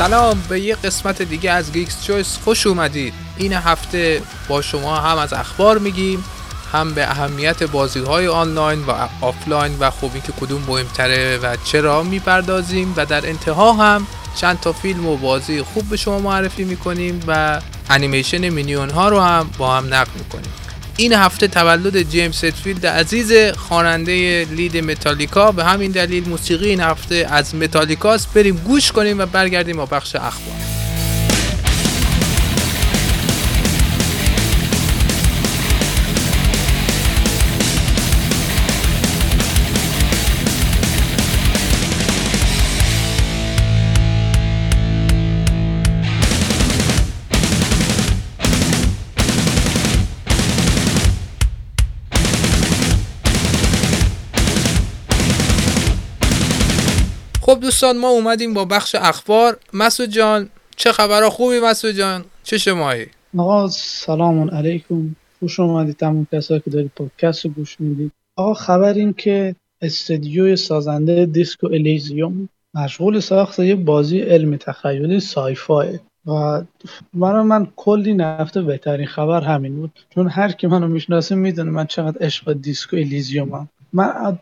سلام به یه قسمت دیگه از Geeks Choice خوش اومدید. این هفته با شما هم از اخبار میگیم هم به اهمیت بازی های آنلاین و آفلاین و خب اینکه کدوم مهمتره و چرا می‌پردازیم و در انتها هم چند تا فیلم و بازی خوب به شما معرفی می‌کنیم و انیمیشن مینیون ها رو هم با هم نقد می‌کنیم. این هفته تولد جیمز هتفیلد عزیز خواننده lead متالیکا. به همین دلیل موسیقی این هفته از متالیکاست. بریم گوش کنیم و برگردیم با بخش اخبار. دوستان ما اومدیم با بخش اخبار. مسعود جان چه خبرها؟ خوبی مسعود جان؟ چه شمایی آقا سلام علیکم. خوش اومدید تمام کسایی که دارید پادکست رو گوش می‌دید. آقا خبر این که استدیوی سازنده دیسکو الیزیوم مشغول ساخت یه بازی علم تخیلی sci-fi. و برای من کلی نفته بهترین خبر همین بود. چون هر کی منو می‌شناسه می‌دونه من چقدر عشق دیسکو الیزیومم. من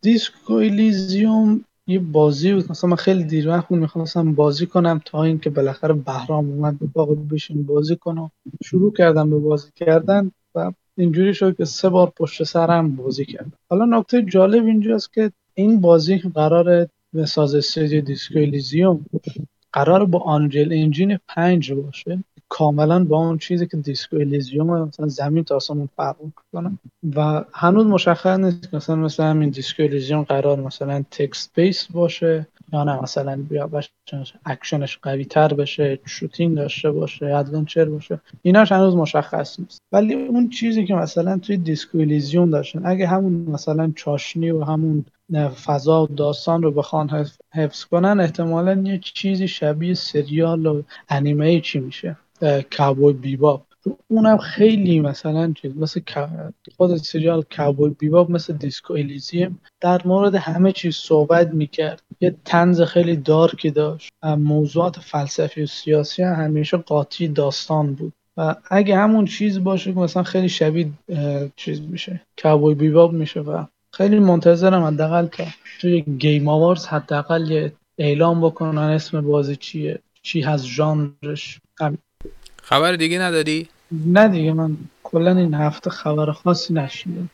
دیسکو الیزیوم یه بازی بود مثلا من خیلی دیر وقت بود می‌خواستم بازی کنم تا اینکه بالاخره بهرام اومد گفت باقی بشین بازی کنم شروع کردم به بازی کردن و اینجوری شد که سه بار پشت سرم بازی کردم. حالا نکته جالب اینجاست که این بازی قراره بسازه استودیو دیسکو قراره با Unreal Engine پنج باشه. کاملا با اون چیزی که دیسکو الیزیوم مثلا زمین تا آسمون فرق کنه و هنوز مشخص نیست مثلا مثلا همین Disco Elysium قرار مثلا text base باشه یا نه. مثلا بیا اکشنش قوی تر بشه shooting داشته باشه adventure باشه. ایناش هنوز مشخص نیست. ولی اون چیزی که مثلا توی Disco Elysium داشتن اگه همون مثلا چاشنی و همون فضا و داستان رو بخوان حفظ کنن احتمالا یه چیزی شبیه سریال و انیمه چی میشه؟ Cowboy Bebop اونم خیلی مثلا چیز مثل خود سریال Cowboy Bebop مثل Disco Elysium در مورد همه چیز صحبت می‌کرد. یه طنز خیلی dark ی داشت. موضوعات فلسفی و سیاسی همیشه قاطی داستان بود. و اگه همون چیز باشه که مثلا خیلی شبیه چیز میشه Cowboy Bebop میشه و خیلی منتظرم حداقل که توی Game Awards حداقل یه اعلام بکنن اسم بازی چیه چی هست ژانرش. خبر دیگه نداری؟ نه دیگه من کلا این هفته خبر خاصی نشیدم.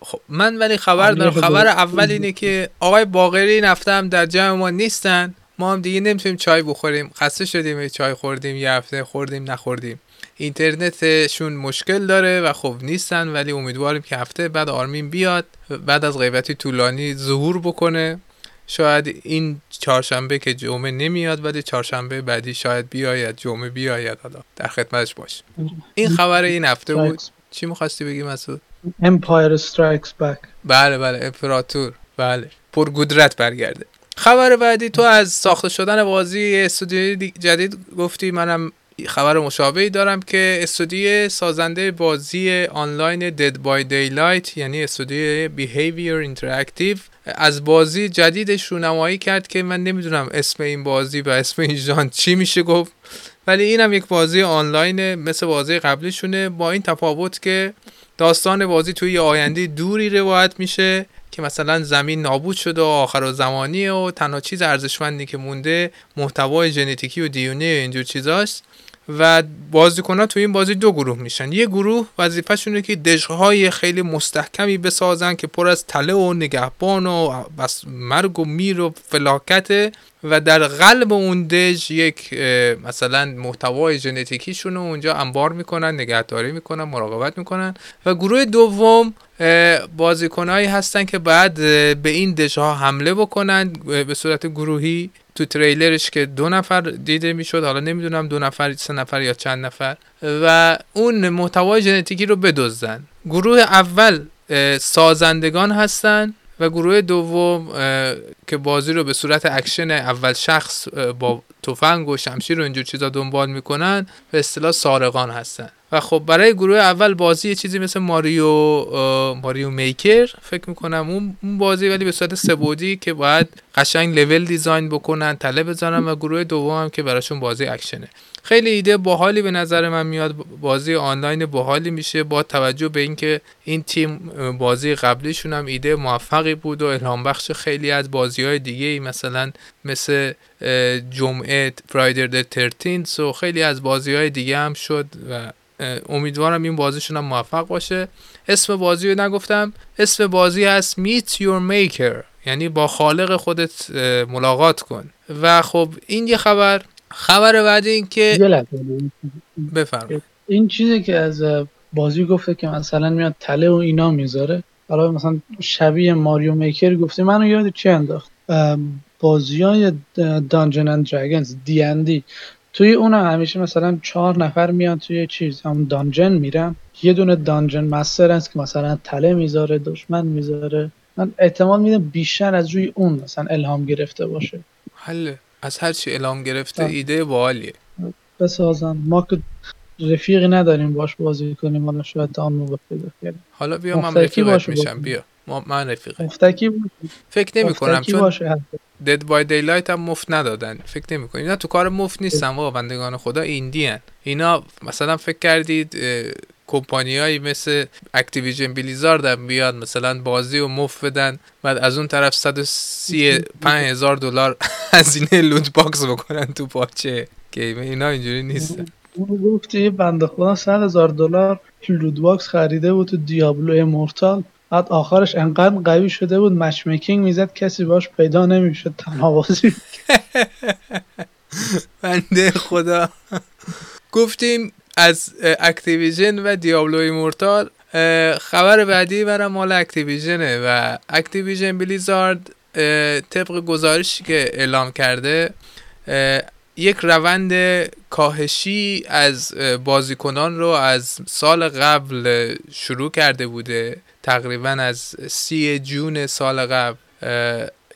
خب من ولی خبر دارم. خبر اول اینه که آقای باقری این هفته هم در جمع ما نیستن. ما هم دیگه نمی‌تونیم چای بخوریم. خسته شدیم چای خوردیم یه هفته خوردیم نخوردیم. اینترنتشون مشکل داره و خب نیستن ولی امیدواریم که هفته بعد آرمین بیاد بعد از غیبتی طولانی ظهور بکنه. شاید این چهارشنبه که جمعه نمیاد ولی چهارشنبه بعدی شاید بیاید جمعه بیاید حالا. در خدمتش باش. این خبر این هفته بود. چی می‌خواستی بگی مسعود؟ Empire Strikes Back. بله بله. امپراتور. بله. پر قدرت برگرده. خبر بعدی تو از ساخته شدن بازی استودیوی جدید گفتی منم خبر مشابهی دارم که استودیو سازنده بازی آنلاین Dead by Daylight یعنی استودیو Behaviour Interactive از بازی جدیدش رونمایی کرد که من نمی‌دونم اسم این بازی و اسم این ژان چی میشه گفت. ولی اینم یک بازی آنلاین مثل بازی قبلیشونه با این تفاوت که داستان بازی توی آینده دوری روایت میشه که مثلا زمین نابود شده و آخر و زمانیه و تنها چیز ارزشمندی که مونده محتوای ژنتیکی و دیونه و اینجور چیزاست. و بازیکن ها تو این بازی دو گروه میشن. یه گروه وظیفهشونه که دژهای خیلی مستحکمی بسازن که پر از تله و نگهبان و بس مرگ و میر و فلاکته و در قلب اون دژ یک مثلا محتوای ژنتیکیشون رو اونجا انبار می‌کنن نگهداری می‌کنن مراقبت می‌کنن و گروه دوم بازیکنهایی هستن که بعد به این دژها حمله بکنن به صورت گروهی. تو تریلرش که دو نفر دیده می‌شد حالا نمی‌دونم دو نفر سه نفر یا چند نفر. و اون محتوای ژنتیکی رو بدزدن. گروه اول سازندگان هستن و گروه دوم که بازی رو به صورت اکشن اول شخص با تفنگ و شمشیر و اینجور چیزا دنبال می‌کنن به اصطلاح سارقان هستن. و خب برای گروه اول بازی یه چیزی مثل Mario Mario Maker فکر می‌کنم. اون بازی ولی به صورت سه‌بعدی که باید قشنگ level design بکنن تله بزنن و گروه دوم هم که براشون بازی اکشنه. خیلی ایده باحالی به نظر من میاد. بازی آنلاین باحالی میشه. با توجه به اینکه این تیم بازی قبلیشون هم ایده موفقی بود و الهام بخش خیلی از بازی های دیگه ای مثلا مثل جمعه فرایدر د 13 و خیلی از بازی های دیگه هم شد و امیدوارم این بازیشون هم موفق باشه. اسم بازی رو نگفتم. اسم بازی هست Meet Your Maker. یعنی با خالق خودت ملاقات کن. و خب این یه خبر. خبر بعد این که بفرم این چیزی که از بازی گفته که مثلا میاد تله و اینا می‌ذاره. حالا مثلا شبیه ماریو میکر گفته. منو یاد چی انداخت؟ بازی های دانجن اند درگنز دی اندی توی اون همیشه مثلا چهار نفر میان توی چیز هم دانجن میرن. یه دونه دانجن مستر هست که مثلا تله می‌ذاره دشمن می‌ذاره. من احتمال میدم بیشتر از روی اون مثلا الهام گرفته باشه. حله از هر چی الهام گرفته ایده باحالیه. بسازن ما که رفیقی نداریم باش بازی کنیم حالا شاید آن موقع پیدا حالا بیا من رفیقت میشم. بیا. ما من رفیقه مفتکی فکر نمی کنم چون Dead by Daylight هم مفت ندادن. فکر نمی کنم. اینا تو کار مفت نیستن واقعا بندگان خدا indie هن. اینا مثلا فکر کردید کمپانیایی مثل Activision Blizzard هم بیاد مثلا بازی و مفت بدن بعد از اون طرف 135 هزار دلار هزینه loot box بکنن تو پاچه گیمر. اینا اینجوری نیستن. اون گفتی بنده خدا 100 هزار دلار loot box خریده بود تو Diablo Immortal بعد آخرش انقدر قوی شده بود matchmaking می‌زد کسی باش پیدا نمی‌شد تنها بازی بنده خدا. گفتیم از Activision و Diablo Immortal خبر بعدی برم مال Activision ه و Activision Blizzard طبق گزارشی که اعلام کرده یک روند کاهشی از بازیکنان رو از سال قبل شروع کرده بوده. تقریبا از سی جون سال قبل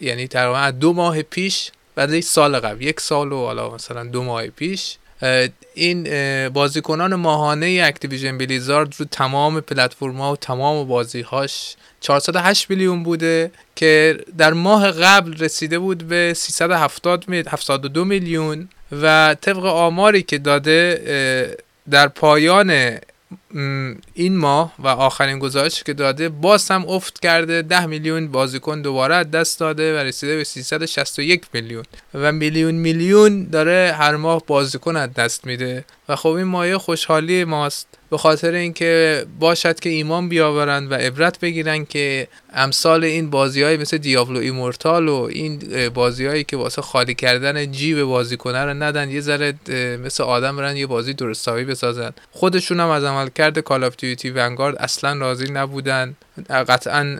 یعنی تقریبا دو ماه پیش بعد سال قبل یک سال و حالا مثلا دو ماه پیش این بازیکنان ماهانه Activision Blizzard رو تمام پلتفرم و تمام بازیهاش 408 میلیون بوده که در ماه قبل رسیده بود به 370 72 میلیون و طبق آماری که داده در پایان این ماه و آخرین گزارشی که داده باز هم افت کرده 10 میلیون بازیکن دوباره دست داده و رسیده به 361 میلیون. و میلیون میلیون داره هر ماه بازیکن از دست میده. و خب این مایه خوشحالی ماست. به خاطر اینکه باشد که ایمان بیاورند و عبرت بگیرن که امثال این بازی های مثل دیابلو ایمورتال و این بازی هایی که واسه خالی کردن جیب بازیکنه رو ندن یه ذره مثل آدم برن یه بازی درستاوی بسازن. خودشون هم از عمل کرده کال آف دیوتی ونگارد اصلا راضی نبودن. قطعا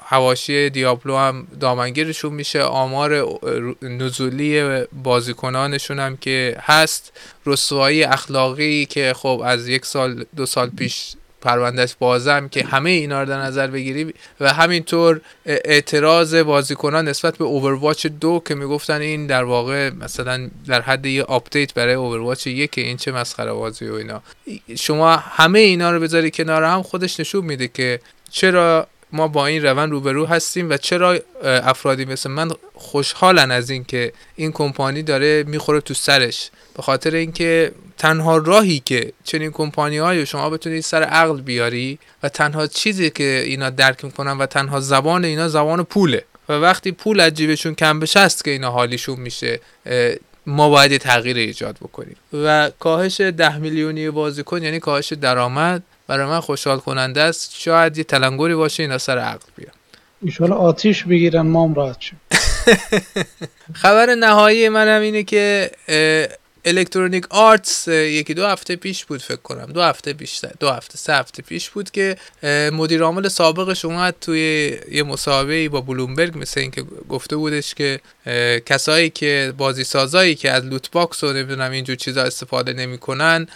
هواشی دیابلو هم دامنگیرشون میشه. آمار نزولی بازیکنانشون هم که هست. رسوایی اخلاقی که خب از یک سال دو سال پیش پروندهش بازم که همه اینا رو در نظر بگیری و همینطور اعتراض بازیکنان نسبت به Overwatch دو که می‌گفتن این در واقع مثلا در حد یه آپدیت برای Overwatch یک این چه مسخره بازی و اینا. شما همه اینا رو بذاری کنار هم خودش نشون میده که چرا ما با این روند روبرو هستیم و چرا افرادی مثل من خوشحالن از اینکه این کمپانی داره می‌خوره تو سرش. به خاطر اینکه تنها راهی که چنین کمپانی های شما بتونید سر عقل بیاری و تنها چیزی که اینا درک می‌کنن و تنها زبان اینا زبان پوله. و وقتی پول از جیبشون کم بشه است که اینا حالیشون میشه ما باید تغییر ایجاد بکنیم. و کاهش ده میلیونی بازیکن یعنی کاهش درآمد برای من خوشحال کننده است. شاید یه تلنگری باشه اینا سر عقل بیان. ایشالا آتیش بگیرن ما راحت خبر نهایی منم اینه که الکترونیک آرتس یکی دو هفته پیش بود فکر کنم. دو هفته بیشتر دو هفته سه هفته پیش بود که مدیر عامل سابقش اومد توی یه مصاحبه با بلومبرگ مثل اینکه گفته بودش که کسایی که بازی سازایی که از loot box و نمی‌دونم اینجور چیزا استفاده نمی‌کنن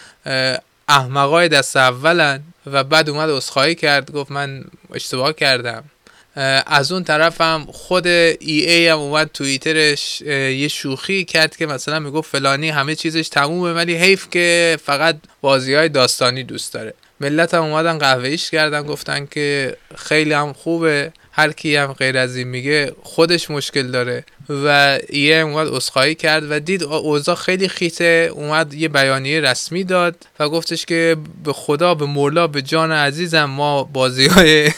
احمقای دست اولن و بعد اومد عذرخواهی کرد گفت من اشتباه کردم. از اون طرف هم خود EA هم اومد توییترش یه شوخی کرد که مثلا می‌گفت فلانی همه چیزش تمومه ولی حیف که فقط بازی های داستانی دوست داره. ملت هم اومدن قهوه ایش کردن گفتن که خیلی هم خوبه هر کی هم غیر از این میگه خودش مشکل داره. و یه اومد عذرخواهی کرد و دید اوضاع خیلی خیته اومد یه بیانیه رسمی داد و گفتش که به خدا به مولا به جان عزیزم ما بازی های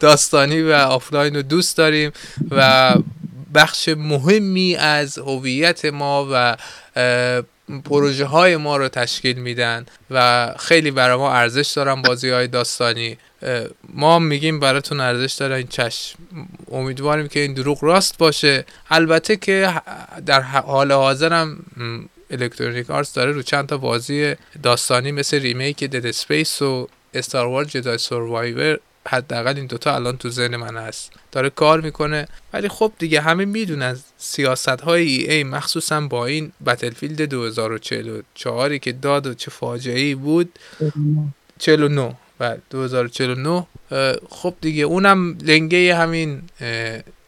داستانی و آفلاین رو دوست داریم و بخش مهمی از هویت ما و پروژه های ما رو تشکیل میدن و خیلی برای ما ارزش دارن بازی های داستانی ما میگیم براتون ارزش داره این چشم. امیدواریم که این دروغ راست باشه. البته که در حال حاضرم Electronic Arts داره رو چند تا بازی داستانی مثل remake Dead Space و Star Wars Jedi Survivor حداقل این دوتا الان تو ذهن من هست. داره کار می‌کنه. ولی خب دیگه همه می‌دونن سیاست های EA مخصوصا با این Battlefield 2044 که داد و چه فاجعه ای بود. 49 و 2049 خب دیگه اونم لنگه همین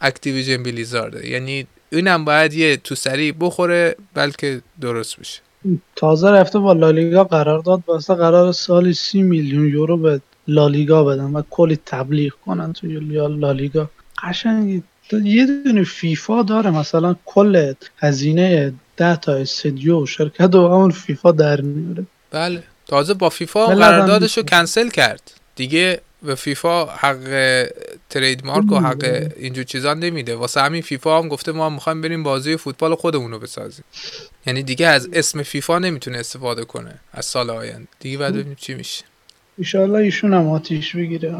Activision Blizzard ه یعنی اینم باید یه تو سری بخوره بلکه درست بشه. تازه رفته با لالیگا قرار داد. واسه قرار سالی سی میلیون یورو به لالیگا بدن و کلی تبلیغ کنن توی لالیگا. قشنگ یه دونه فیفا داره. مثلا کل هزینه ده تا استدیو و شرکت و همون فیفا در میاره. بله. تازه با فیفا قراردادش رو کنسل کرد. دیگه به فیفا حق trademark و حق اینجور چیزا نمیده. واسه همین فیفا هم گفته ما می‌خوایم بریم بازی فوتبال خودمون رو بسازیم. یعنی دیگه از اسم فیفا نمی‌تونه استفاده کنه. از سال آینده. دیگه بعد ببینیم چی میشه. ایشالله ایشون هم آتیش بگیره.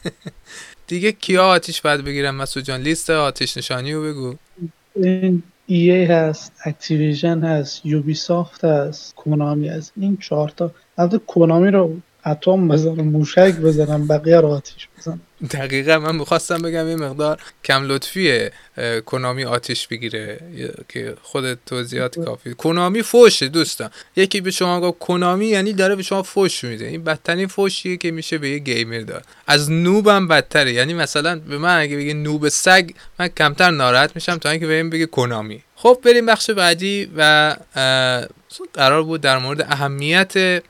دیگه کیا آتیش باید بگیرن مسعود جان؟ لیست آتیش نشانی رو بگو. EA هست Activision هست Ubisoft هست Konami هست. این چهارتا البته کنامی رو اتم بزنم موشک بزنم بقیه رو آتیش بزنم دقیقا من می‌خواستم بگم یه مقدار کم لطفیه کنامی آتیش بگیره که خود توضیحات کافی. کنامی فوشه دوستان. یکی به شما گفت کنامی یعنی داره به شما فوش میده. این بدترین فوشیه که میشه به یه گیمر داد. از نوبم بدتره. یعنی مثلا به من اگه بگه نوب سگ من کمتر ناراحت میشم تا اینکه بهم بگه کنامی. خب بریم بخش بعدی و قرار بود در مورد اهمیت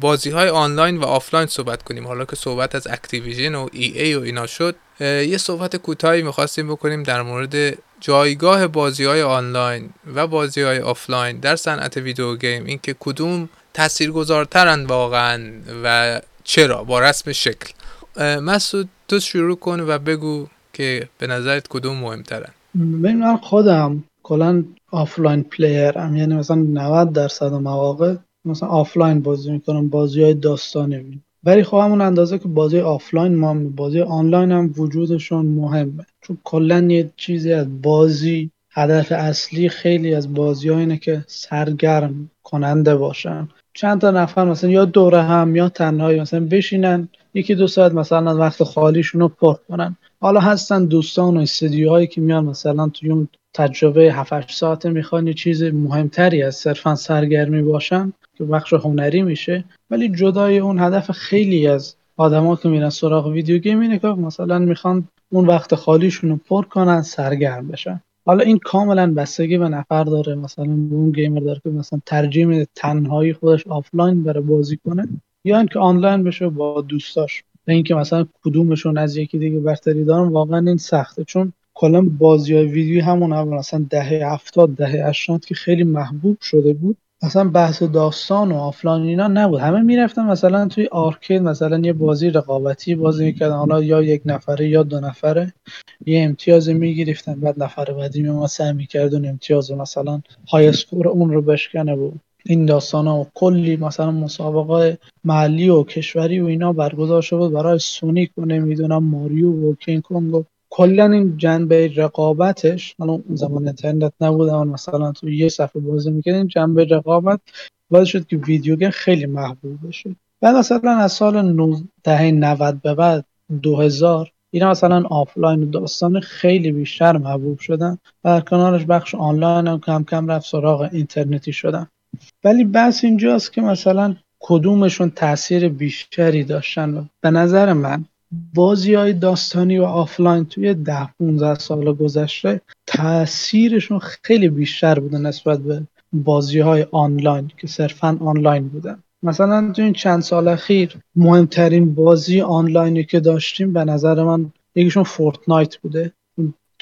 بازی های آنلاین و آفلاین صحبت کنیم. حالا که صحبت از اکتیویژن و EA و اینا شد یه صحبت کوتاهی می‌خواستیم بکنیم در مورد جایگاه بازی های آنلاین و بازی های آفلاین در صنعت video game. اینکه کدوم تاثیرگذارترن واقعا و چرا با رسم شکل. مسعود تو شروع کن و بگو که به نظرت کدوم مهمترن. من خودم کلا آفلاین player م یعنی مثلا 90 درصد مواقع مثلا آفلاین بازی می‌کنم بازی های داستانی ولی خب همون اندازه که بازی آفلاین ما بازی آنلاین هم وجودشون مهمه. چون کلا یه چیزی از بازی هدف اصلی خیلی از بازی ها اینه که سرگرم کننده باشن. چند تا نفر مثلا یا دوره هم یا تنهایی مثلا بشینن یکی دو ساعت مثلا وقت خالیشون رو پر کنن. حالا هستن دوستان و استدیوهایی که میان مثلا توی اون تجربه 7 ساعته می‌خوان یه چیز مهمتری از صرفا سرگرمی باشن که بخش هنری میشه. ولی جدای اون هدف خیلی از آدما که میرن سراغ video game اینه که مثلا می‌خوان اون وقت خالیشون رو پر کنن سرگرم بشن. حالا این کاملا بستگی به نفر داره. مثلا اون gamer داره که مثلا ترجیح تنهایی خودش آفلاین بره بازی کنه یا اینکه آنلاین بشه با دوستاش و اینکه مثلا کدومشون از یکی دیگه برتری دارن واقعا این سخته. چون کلا بازی های ویدیو همون اول مثلا دهه هفتاد دهه 80 که خیلی محبوب شده بود اصلا بحث داستان و آفلاین اینا نبود. همه می‌رفتن مثلا توی arcade مثلا یه بازی رقابتی بازی می‌کردن. حالا یا یک نفره یا دو نفره یه امتیاز می‌گرفتن بعد نفر بعدی می سعی می‌کرد اون امتیاز مثلا high score اون رو بشکنه بود این داستان ها و کلی مثلا مسابقه محلی و کشوری و اینا برگزار شده برای سونیک و نمی‌دونم ماریو و کینگ کنگ و کلا این جنبه رقابتش حالا اون زمان اینترنت نبود اما مثلا تو یه صفحه بازی می‌کردیم جنبه رقابت باعث شد که video game خیلی محبوب بشه. بعد مثلا از سال دهه 90 به بعد 2000 اینا مثلا آفلاین و داستان خیلی بیشتر محبوب شدن و در کنارش بخش آنلاین هم کم کم رفت سراغ اینترنتی شدن. ولی بحث اینجاست که مثلا کدومشون تاثیر بیشتری داشتن. و به نظر من بازی های داستانی و آفلاین توی ده 15 سال گذشته تاثیرشون خیلی بیشتر بوده نسبت به بازی های آنلاین که صرفا آنلاین بودن. مثلا تو این چند سال اخیر مهمترین بازی آنلاینی که داشتیم به نظر من یکیشون فورتنایت بوده.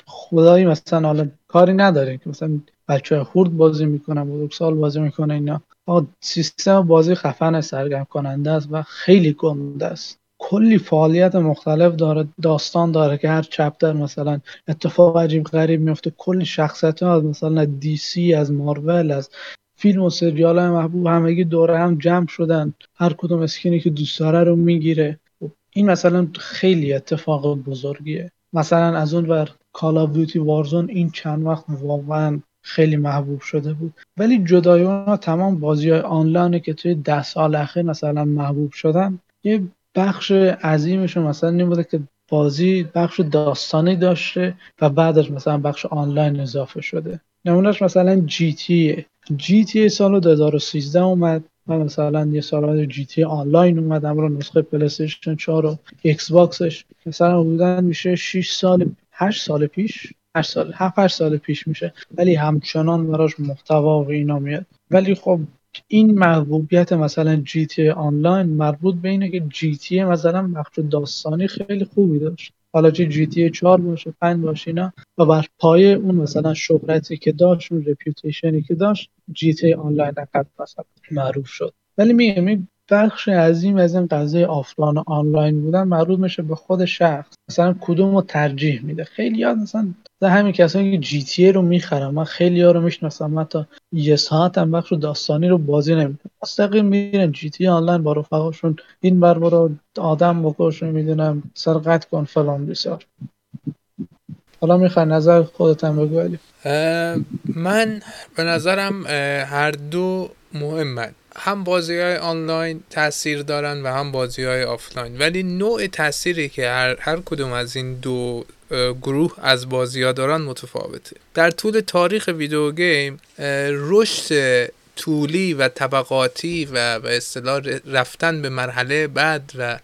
خدایی مثلا حالا کاری نداره که مثلا بچه خورد بازی می‌کنن سال بازی می‌کنه اینا. سیستم بازی خفن سرگرم کننده است و خیلی گنده است. کلی فعالیت مختلف داره داستان داره که هر چپتر مثلا اتفاق عجیب غریب میفته کلی شخصیت ها از مثلا دی سی از مارول از فیلم و سریال های محبوب همگی دوره هم جمع شدن. هر کدوم اسکینی که دوست داره رو می‌گیره. این مثلا خیلی اتفاق بزرگیه. مثلا از اون ور Call of Duty Warzone این چند وقت واقعا خیلی محبوب شده بود. ولی جدای اون تمام بازی های آنلاینه که توی ده سال اخیر مثلا محبوب شدن یه بخش عظیمشون مثلا این بوده که بازی بخش داستانی داشته و بعدش مثلا بخش آنلاین اضافه شده. نمونهش مثلا GTA GTA سال 2013 اومد. و مثلا یه سال GTA آنلاین اومد. رو نسخه پلی‌استیشن 4 و ایکس باکسش. مثلا بودن میشه 6 سال 8 سال پیش 8 سال 7 8 سال پیش میشه. ولی همچنان براش محتوا و اینا میاد. ولی خب این محبوبیت مثلا GTA آنلاین مربوط به اینه که GTA مثلا بخش داستانی خیلی خوبی داشت. حالا چه GTA 4 باشه 5 باشه اینا. و بر پایه اون مثلا شهرتی که داشت اون reputation ی که داشت GTA آنلاین مثلا معروف شد. ولی میگم بخش عظیم از این قضیه آفلاین آنلاین بودن مربوط میشه به خود شخص. مثلا کدوم رو ترجیح میده. خیلی یاد مثلا همین کسانی که GTA رو می‌خرم من خیلی ها رو می‌شناسم. من تا یه ساعت هم بخش داستانی رو بازی نمی‌دونم مستقیم میرن GTA آنلاین با رفقاشون این بر برو آدم بکش می‌دونم سرقت کن فلان بسیار. حالا می‌خوای نظر خودت هم بگو من به نظرم هر دو مهمن. هم بازی های آنلاین تاثیر دارن و هم بازی های آفلاین. ولی نوع تاثیری که هر, هر کدوم از این دو گروه از بازی ها دارن متفاوته. در طول تاریخ video game رشد طولی و طبقاتی و به اصطلاح رفتن به مرحله بعد و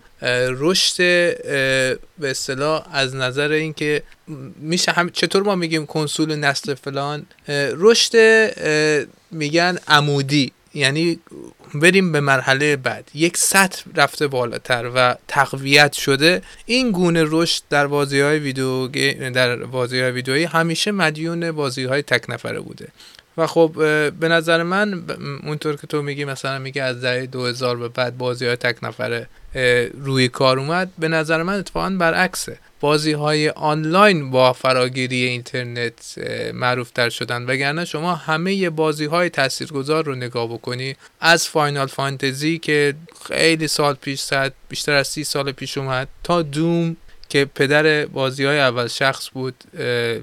رشد به اصطلاح از نظر اینکه میشه هم چطور ما میگیم کنسول نسل فلان رشد میگن عمودی. یعنی بریم به مرحله بعد. یک سطح رفته بالاتر و تقویت شده. این گونه رشد در بازی های ویدیو در بازی های ویدیویی همیشه مدیون بازی های تک نفره بوده. و خب به نظر من اونطور که تو میگی مثلا میگه از دهه 2000 به بعد بازی های تک نفره روی کار اومد به نظر من اتفاقا برعکسه. بازی های آنلاین با فراگیری اینترنت معروف تر شدن. وگرنه شما همه بازی های تاثیرگذار رو نگاه بکنی. از Final Fantasy که خیلی سال پیش صد بیشتر از سی سال پیش اومد تا Doom که پدر بازی های اول شخص بود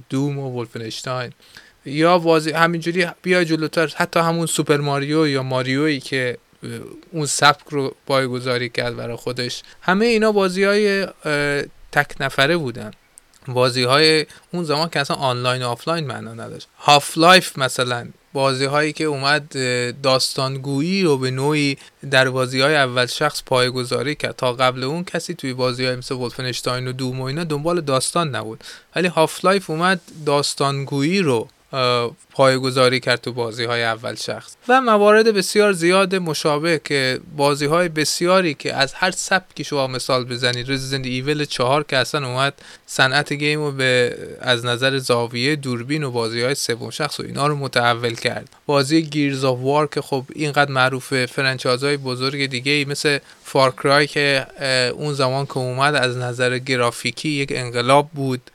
Doom و Wolfenstein. یا بازی همینجوری بیا جلوتر. حتی همون سوپر ماریو یا ماریویی که اون سبک رو پایگذاری کرد برای خودش. همه اینا بازی های تک نفره بودن. بازی های اون زمان که اصلا آنلاین و آفلاین معنا نداشت. Half-Life مثلا بازی هایی که اومد داستانگویی رو به نوعی در بازی های اول شخص پایگذاری کرد. تا قبل اون کسی توی بازی های مثل Wolfenstein و Doom و اینا دنبال داستان نبود. ولی Half-Life اومد داستانگویی رو پایه‌گذاری کرد تو بازی های اول شخص. و موارد بسیار زیاد مشابه که بازی های بسیاری که از هر سبکی شما مثال بزنید Resident Evil چهار که اصلا اومد صنعت game رو به از نظر زاویه دوربین و بازی های سوم شخص و اینا رو متحول کرد. بازی Gears of War که خب اینقدر معروفه franchise های بزرگ دیگه ای مثل Far Cry که اون زمان که اومد از نظر گرافیکی یک انقلاب بود.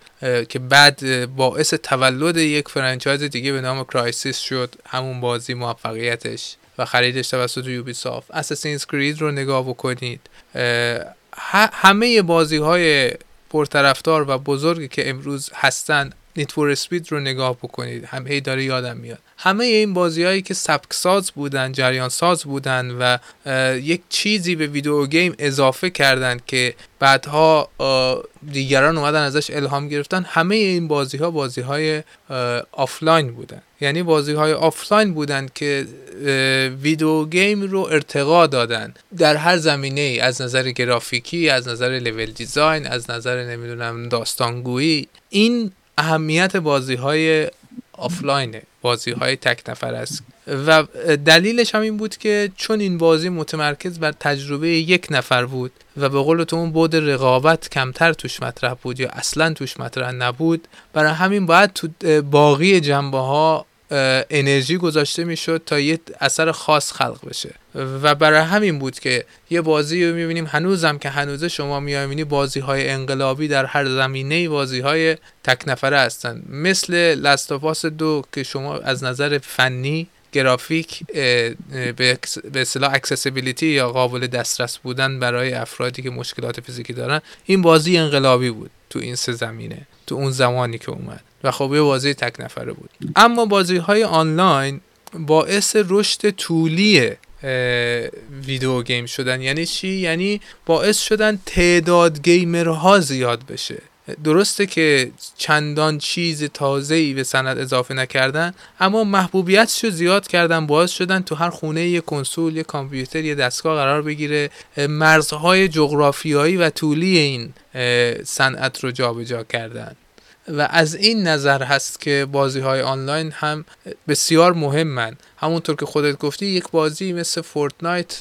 که بعد باعث تولد یک franchise دیگه به نام Crysis شد. همون بازی موفقیتش و خریدش توسط Ubisoft Assassin's Creed رو نگاه بکنید. همه بازی های پرطرفدار و بزرگی که امروز هستن Need for Speed رو نگاه بکنید. هم هی داره یادم میاد. همه این بازی هایی که سبک ساز بودن جریان ساز بودن و یک چیزی به video game اضافه کردن که بعدها دیگران اومدن ازش الهام گرفتن همه این بازی ها بازی های آفلاین بودن. یعنی بازی های آفلاین بودن که video game رو ارتقا دادن. در هر زمینه ای از نظر گرافیکی از نظر level design از نظر نمی‌دونم داستانگویی. این اهمیت بازی های آفلاینه. بازی های تک نفره است. و دلیلش هم این بود که چون این بازی متمرکز بر تجربه یک نفر بود و به قول تو اون بود رقابت کمتر توش مطرح بود یا اصلا توش مطرح نبود برای همین باید تو باقی جنبه ها انرژی گذاشته می‌شد تا یه اثر خاص خلق بشه. و برای همین بود که یه بازی رو می‌بینیم. هنوزم که هنوزه شما می‌بینی بازی های انقلابی در هر زمینه بازی های تک نفره هستن. مثل Last of Us دو که شما از نظر فنی گرافیک به اصطلاح accessibility یا قابل دسترس بودن برای افرادی که مشکلات فیزیکی دارن این بازی انقلابی بود تو این سه زمینه تو اون زمانی که اومد. و خب یه بازی تک نفره بود. اما بازی های آنلاین باعث رشد طولی ویدیو گیم شدن. یعنی چی؟ یعنی باعث شدن تعداد گیمرها زیاد بشه. درسته که چندان چیز تازه ای به سند اضافه نکردن اما محبوبیتش رو زیاد کردن باعث شدن تو هر خونه یه کنسول یه کامپیوتر یه دستگاه قرار بگیره. مرزهای جغرافیایی و طولی این صنعت رو جابجا کردن. و از این نظر هست که بازی های آنلاین هم بسیار مهمن. همونطور که خودت گفتی یک بازی مثل Fortnite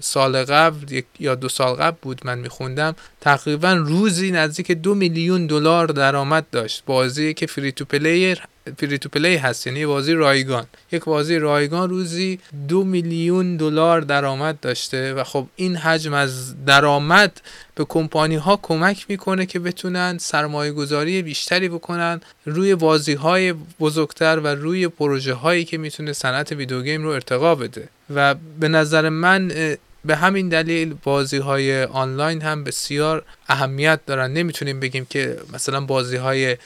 سال قبل یا دو سال قبل بود من میخوندم. تقریبا روزی نزدیک دو میلیون دلار درآمد داشت. بازی که free to play free to play هست. یعنی بازی رایگان. یک بازی رایگان روزی دو میلیون دلار درآمد داشته و خب این حجم از درآمد به کمپانی ها کمک می‌کنه که بتونن سرمایه گذاری بیشتری بکنن روی بازی های بزرگتر و روی پروژه هایی که می‌تونه صنعت ویدیو گیم رو ارتقا بده. و به نظر من به همین دلیل بازی های آنلاین هم بسیار اهمیت دارن. نمی‌تونیم بگیم که مثلا بازی های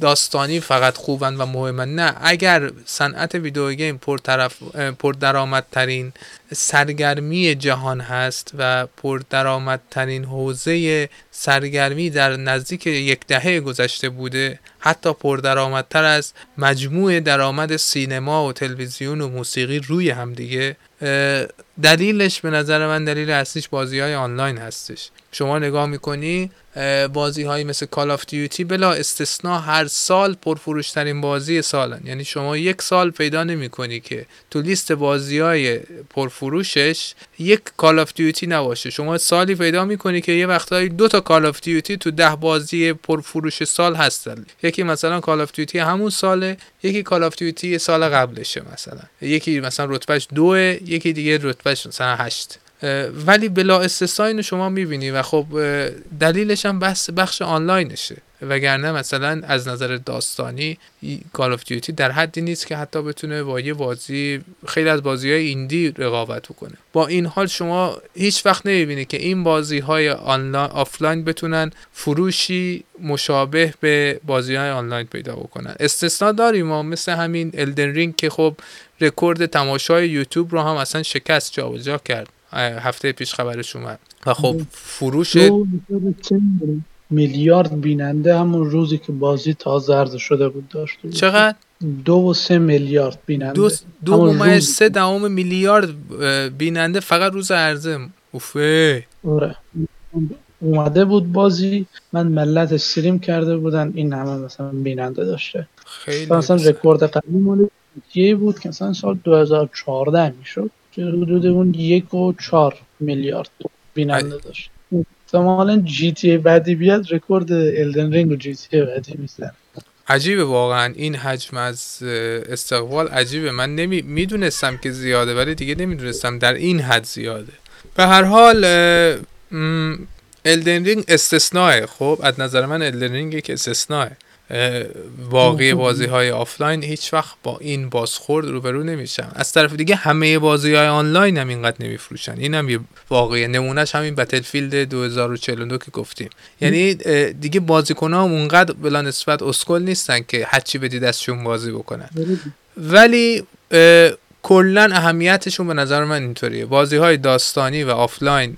داستانی فقط خوبن و مهمن. نه اگر صنعت ویدیو گیم پر طرف پر درآمدترین سرگرمی جهان هست و پر درآمدترین حوزه سرگرمی در نزدیک یک دهه گذشته بوده حتی پر درآمدتر از مجموع درآمد سینما و تلویزیون و موسیقی روی همدیگه دلیلش به نظر من دلیل اصلیش بازی های آنلاین هستش. شما نگاه می‌کنی بازی هایی مثل Call of Duty بلا استثنا هر سال پرفروشترین بازی سالن. یعنی شما یک سال پیدا نمی کنی که تو لیست بازی های پرفروشش یک Call of Duty نباشه. شما سالی پیدا می‌کنی که یه وقتایی دو تا Call of Duty تو ده بازی پرفروش سال هستن. یکی مثلا Call of Duty همون ساله یکی Call of Duty سال قبلشه مثلا. یکی مثلا رتبهش دوه یکی دیگه رتبهش مثلا هشت. ولی بلا استثنا اینو شما می‌بینی و خب دلیلش هم بحث بخش آنلاینشه. وگرنه مثلا از نظر داستانی Call of Duty در حدی نیست که حتی بتونه با یه بازی خیلی از بازی های indie رقابت کنه با این حال شما هیچ وقت نمی‌بینی که این بازی های آفلاین بتونن فروشی مشابه به بازی های آنلاین پیدا بکنن. استثنا داریم ما مثل همین Elden Ring که خب رکورد تماشای یوتیوب رو هم اصلا شکست جابجا کرد. هفته پیش خبرش اومد. و خب فروش میلیارد بیننده همون روزی که بازی تازه عرضه شده بود داشت. چقدر؟ دو و سه میلیارد بیننده. دو, دو سه دهم میلیارد بیننده فقط روز عرضه. اوفه. آره. اومده بود بازی. من ملت استریم کرده بودن. این همه مثلا بیننده داشته. خیلی مثلا رکورد قدیم مال بود که مثلا سال 2014 می‌شد. حدود اون یک و چهار میلیارد بیننده داشت احتمالا GTA بعدی بیاد رکورد Elden Ring و GTA بعدی میزن عجیبه واقعا. این حجم از استقبال عجیبه. من نمی می‌دونستم که زیاده ولی دیگه نمی‌دونستم در این حد زیاده. به هر حال Elden Ring استثناء خب از نظر من Elden Ring یک استثناء باقی بازی های آفلاین هیچ وقت با این بازخورد روبرو نمیشن. از طرف دیگه همه بازی های آنلاین هم اینقدر نمیفروشن. این هم یه واقعی. نمونهش همین Battlefield 2042 که گفتیم. یعنی دیگه بازیکن ها اونقدر بلا نسبت اسکل نیستن که هرچی بدید ازشون بازی بکنن. ولی کلا اهمیتشون به نظر من اینطوریه. بازی های داستانی و آفلاین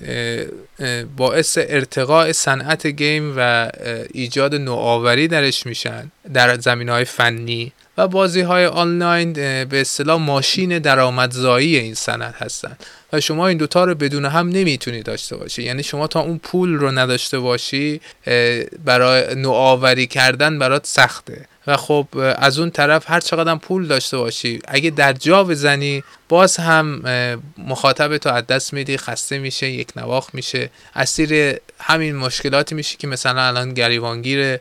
باعث ارتقاء صنعت game و ایجاد نوآوری درش میشن در زمینه های فنی و بازی های آنلاین به اصطلاح ماشین درآمدزایی این صنعت هستن. و شما این دوتا رو بدون هم نمی‌تونی داشته باشی. یعنی شما تا اون پول رو نداشته باشی برای نوآوری کردن برات سخته. و خب از اون طرف هر چقدر پول داشته باشی اگه در جا بزنی باز هم مخاطب تو از دست میدی خسته میشه یکنواخت میشه اسیر همین مشکلاتی میشه که مثلا الان گریبانگیر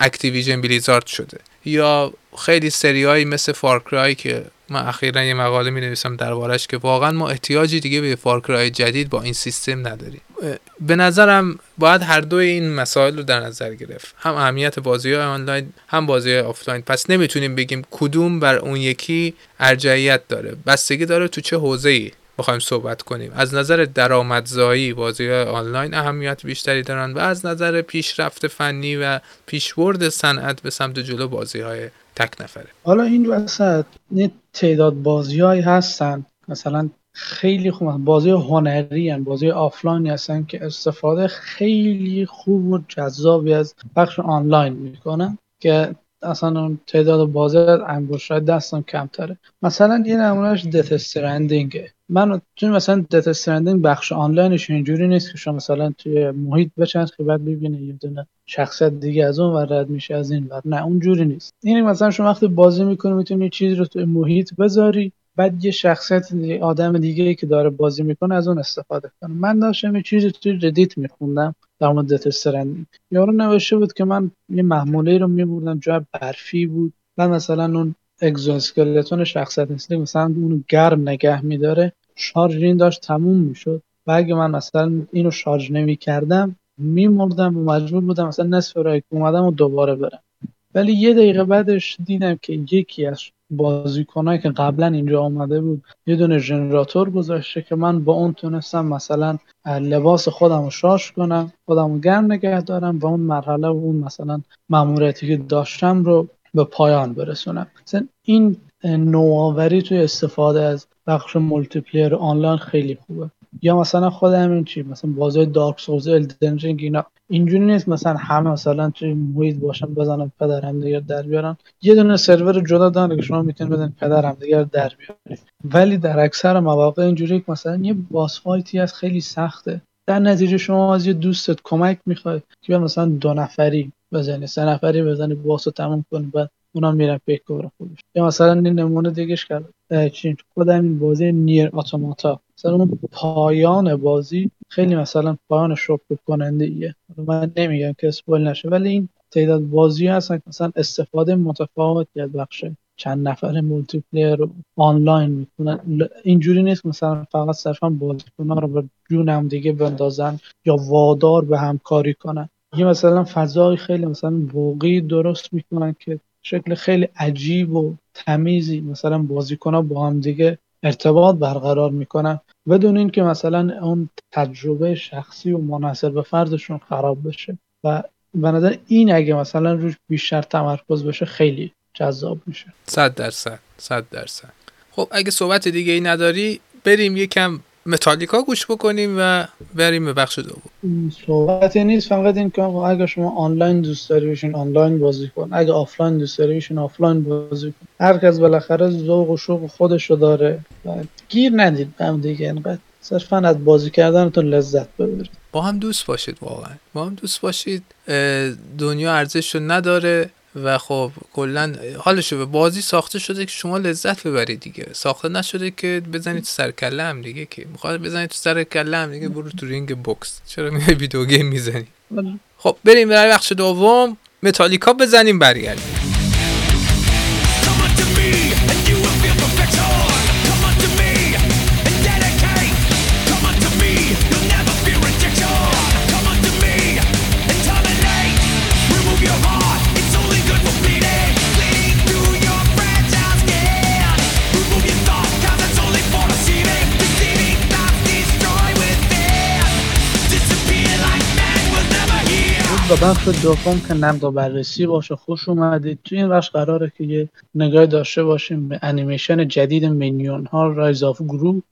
Activision Blizzard شده. یا خیلی سری‌هایی مثل Far Cry که من اخیرا یه مقاله می نویسم دربارش که واقعا ما احتیاجی دیگه به Far Cry جدید با این سیستم نداریم. به نظرم باید هر دوی این مسائل رو در نظر گرفت. هم اهمیت بازی های آنلاین هم بازی های آفلاین. پس نمی‌تونیم بگیم کدوم بر اون یکی ارجحیت داره. بستگی داره تو چه حوزه ای بخوایم صحبت کنیم. از نظر درآمدزایی بازی های آنلاین اهمیت بیشتری دارن و از نظر پیشرفت فنی و پیشبرد صنعت به سمت جلو بازی های تک نفره. حالا این وسط تعداد بازی هستن. مثلا خیلی خوب بازی هنری هن. بازی آفلاین هستن که استفاده خیلی خوب و جذابی از بخش آنلاین می‌کنن که اصلا تعداد بازی از انگشت دستم کمتره. مثلا یه نمونهش Death Stranding ه من چون مثلا Death Stranding بخش آنلاینش اینجوری نیست که شما مثلا توی محیط بچرخید که بعد ببینید یه دونه شخصیت دیگه از اون ور رد میشه از این ور. نه اونجوری نیست. یعنی مثلا شما وقتی بازی می‌کنی می‌تونی چیزی رو توی محیط بذاری بعد یه شخصیت آدم دیگه که داره بازی می‌کنه از اون استفاده کنه. من داشتم یه چیزی توی Reddit میخوندم در مورد Death یارو نوشته بود که من یه محموله رو میبردم جای برفی بود. و مثلا اون exoskeleton شخصیت مثلی مثلا اونو گرم نگه میداره. شارژ این داشت تموم می‌شد. و اگه من مثلا اینو شارژ نمی کردم میمردم و مجبور بودم مثلا نصف راهو اومدم و دوباره برم. ولی یه دقیقه بعدش دیدم که یکی از بازیکنایی که قبلا اینجا آمده بود یه دونه ژنراتور گذاشته که من با اون تونستم مثلا لباس خودم رو شارژ کنم خودم رو گرم نگه دارم و اون مرحله و اون مثلا ماموریتی که داشتم رو به پایان برسونم. مثلا این نوآوری توی استفاده از بخش multiplayer آنلاین خیلی خوبه. یا مثلا خود همین چی مثلا بازی Dark Souls Elden اینا. اینجوری نیست مثلا همه مثلا توی محیط باشن بزنن پدر هم دیگر در بیارن. یه دونه سرور جدا دارن که شما می‌تونید بزنید پدر هم دیگر در بیارن ولی در اکثر مواقع اینجوری که مثلا یه باس فایتی از خیلی سخته. در نتیجه شما از یه دوستت کمک می‌خواد که مثلا دو نفری بزنی سه نفری بزنی باس رو تموم کنی بعد اونا میرن پیک کور خودش. یا مثلا این نمونه دیگهش کرد چین خودم این بازی نیر اتوماتا. مثلا پایان بازی خیلی مثلا پایان شوک کننده ایه من نمیگم که spoil نشه ولی این تعداد بازی هستن مثلا استفاده متفاوتی از بخش چند نفر multiplayer آنلاین می‌کنن. اینجوری نیست مثلا فقط صرفا بازیکن‌ها رو به جون دیگه بندازن یا وادار به همکاری کنن. یه مثلا فضای خیلی مثلا واقعی درست می‌کنن که شکل خیلی عجیب و تمیزی. مثلا بازیکن با هم دیگه ارتباط برقرار می‌کنن. بدون اینکه مثلا اون تجربه شخصی و منحصر به فردشون خراب بشه. و به نظر این اگه مثلا روش بیشتر تمرکز بشه خیلی جذاب میشه. صد درصد صد درصد. خب اگه صحبت دیگه ای نداری بریم یکم متالیکا گوش بکنیم و بریم به بخش دوم. صحبتی نیست فقط این که اگه شما آنلاین دوست داری بشین آنلاین بازی کن. اگه آفلاین دوست داری بشین آفلاین بازی کن. هر کس بالاخره ذوق و شوق خودشو داره. و گیر ندید به هم دیگه. اینقدر صرفا از بازی کردنتون لذت ببرید. با هم دوست باشید واقعا. با هم دوست باشید. دنیا ارزش رو نداره. و خب کلا حالشو به بازی ساخته شده که شما لذت ببرید دیگه. ساخته نشده که بزنید تو سر کله هم دیگه که می‌خواد بزنید تو سر کله هم دیگه برو تو رینگ بوکس. چرا میای video game می‌زنی؟ بله. خب بریم برای بخش دوم متالیکا بزنیم برگردیم. به بخش دوم که نقد و بررسی باشه خوش اومدید. توی این بخش قراره که یه نگاه داشته باشیم به انیمیشن جدید Minion ها Rise of Gru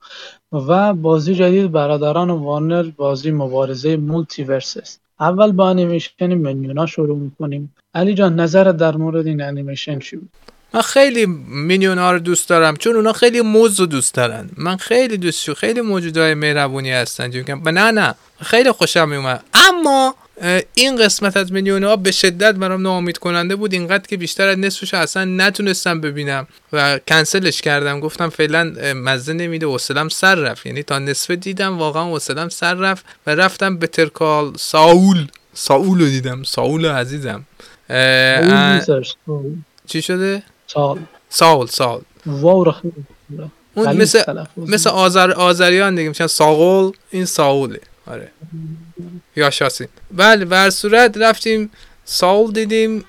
و بازی جدید برادران وارنر بازی مبارزه MultiVersus اول با انیمیشن Minion ها شروع می‌کنیم. علی جان نظر در مورد این انیمیشن چی بود؟ من خیلی Minion ها رو دوست دارم چون اونا خیلی موز رو دوست دارن. من خیلی دوست شو خیلی موجودای مهربونی هستن. چون نه نه خیلی خوشم میومد اما این قسمت از میلیون ها به شدت برام ناامید کننده بود. اینقدر که بیشتر از نصفش اصلا نتونستم ببینم و کنسلش کردم. گفتم فعلا مزه نمیده. حوصلم سر رفت. یعنی تا نصفه دیدم واقعا حوصلم سر رفت و رفتم به ترکال ساول. ساول رو دیدم. ساول عزیزم. چی شده؟ سال ساول سال واو اون مثل مثل آذر آذریان دیگه. میشن ساول این ساوله. آره. یا شاسین. بله بر صورت رفتیم ساول دیدیم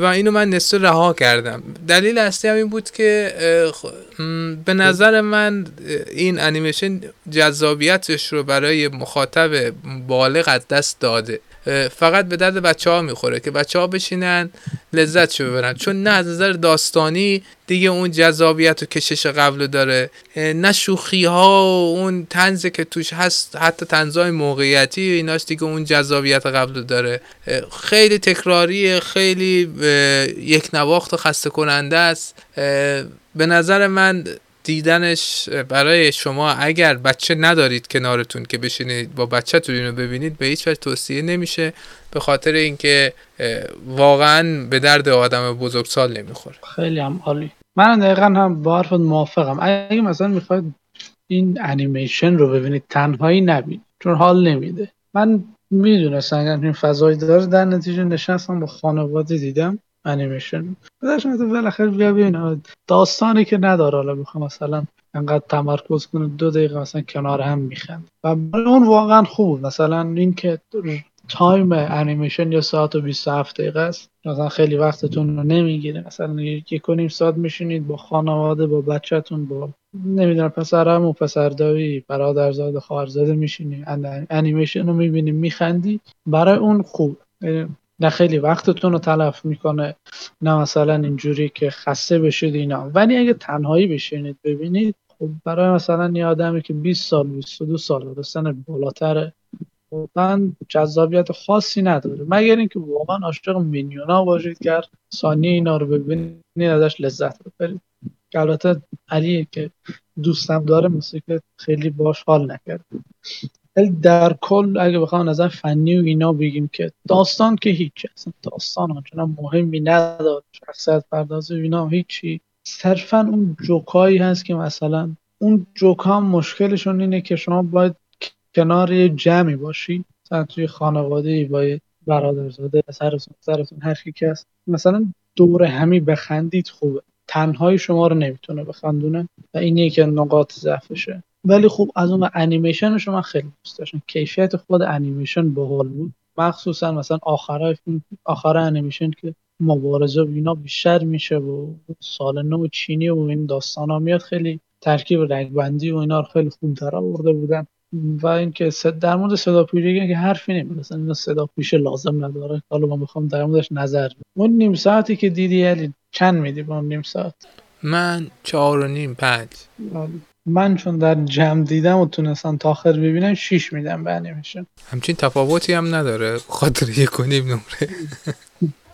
و اینو من نصف رها کردم. دلیل اصلی هم این بود که به نظر من این انیمیشن جذابیتش رو برای مخاطب بالغ از دست داده. فقط به درد بچه ها می‌خوره که بچه ها بشینن لذت شو ببرن. چون نه از نظر داستانی دیگه اون جذابیت و کشش قبل داره. نه شوخی ها و اون تنزه که توش هست حتی تنزای موقعیتی ایناش دیگه اون جذابیت قبل داره. خیلی تکراری خیلی یک نواخت و خسته کننده است به نظر من دیدنش برای شما اگر بچه ندارید کنارتون که بشینید با بچهتون اینو ببینید به هیچ وجه توصیه نمیشه. به خاطر اینکه واقعا به درد آدم بزرگسال نمی‌خوره. خیلی هم عالی. من دقیقا هم با حرفت موافقم. اگه مثلا می‌خواید این انیمیشن رو ببینید تنهایی نبینید چون حال نمیده. من می‌دونستم این فضایی داره در نتیجه نشستم با خانواده دیدم. انیمیشن. تو بالاخره بیا ببین داستانی که نداره. حالا می‌خوام مثلا انقدر تمرکز کنه دو دقیقه مثلا کنار هم میخندن و اون واقعا خوب مثلا این که time انیمیشن یه ساعت و 27 دقیقه است. مثلا خیلی وقتتون رو نمی‌گیره. مثلا یک و نیم ساعت میشینید با خانواده با بچهتون با نمی‌دونم پسرم و پسردایی برادرزاده خواهرزاده میشینی. انیمیشن رو می‌بینی میخندی. برای اون خوب. نه خیلی وقتتون رو تلف می‌کنه. نه مثلا اینجوری که خسته بشید اینا. ولی اگه تنهایی بشینید ببینید خب برای مثلا یه آدمی که 20 سال 22 سال رسن بالاتره واقعا جذابیت خاصی نداره. مگر اینکه واقعا عاشق مینیونا باشید که ثانیه اینا رو ببینید ازش لذت ببرید. البته علیه که دوستم داره موسیقی خیلی باش حال نکرد ولی در کل اگه بخوام نظر فنی و اینا بگیم که داستان که هیچ اصلا داستان آنچنان مهمی نداره شخصیت پردازی اینا هیچی. صرفا اون جوکایی هست که مثلا اون جوک هم مشکلشون اینه که شما باید کنار یه جمعی باشی مثلا توی خانواده ای با برادرزاده سرتون سرتون هر کی هست. مثلا دور همی بخندید خوبه. تنهایی شما رو نمی‌تونه بخندونه و اینه که نقاط ضعفشه. ولی خوب از اون انیمیشنش من خیلی دوست داشتم. کیفیت خود انیمیشن باحال بود. مخصوصا مثلا آخرای فیلم آخر انیمیشن که مبارزه و اینا بیشتر میشه و سال نو چینی و این داستان ها میاد خیلی ترکیب رنگبندی و اینا رو خیلی خوب در آورده بودن. و اینکه در مورد صدا پیشی که حرفی نمی‌رسن اینا صدا پیش لازم نداره. حالا ما می‌خوام در موردش نظر بدم. اون نیم ساعتی که دیدی علی چند میدی با نیم ساعت؟ من چهار و نیم پنج. من چون در جمع دیدم و تونستم تا آخر ببینم شیش میدم به انیمیشن. همچین تفاوتی هم نداره. خاطر یک و نیم نمره.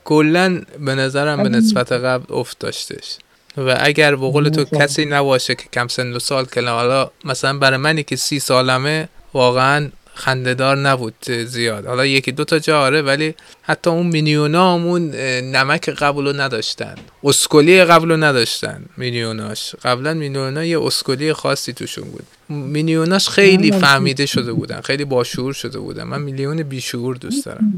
کلا به نظرم به نسبت قبل افت داشتش. و اگر به قول تو کسی نباشه که کم سن و سال که حالا مثلا برای منی که سی سالمه واقعا خندهدار نبود زیاد. حالا یکی دو تا جا آره ولی حتی اون مینیونا همون نمک قبل رو نداشتن. اسکلی قبل رو نداشتن مینیوناش قبلا مینیونا یه اسکلی خاصی توشون بود. مینیوناش خیلی فهمیده شده بودن خیلی باشعور شده بودن. من میلیون بیشعور دوست دارم.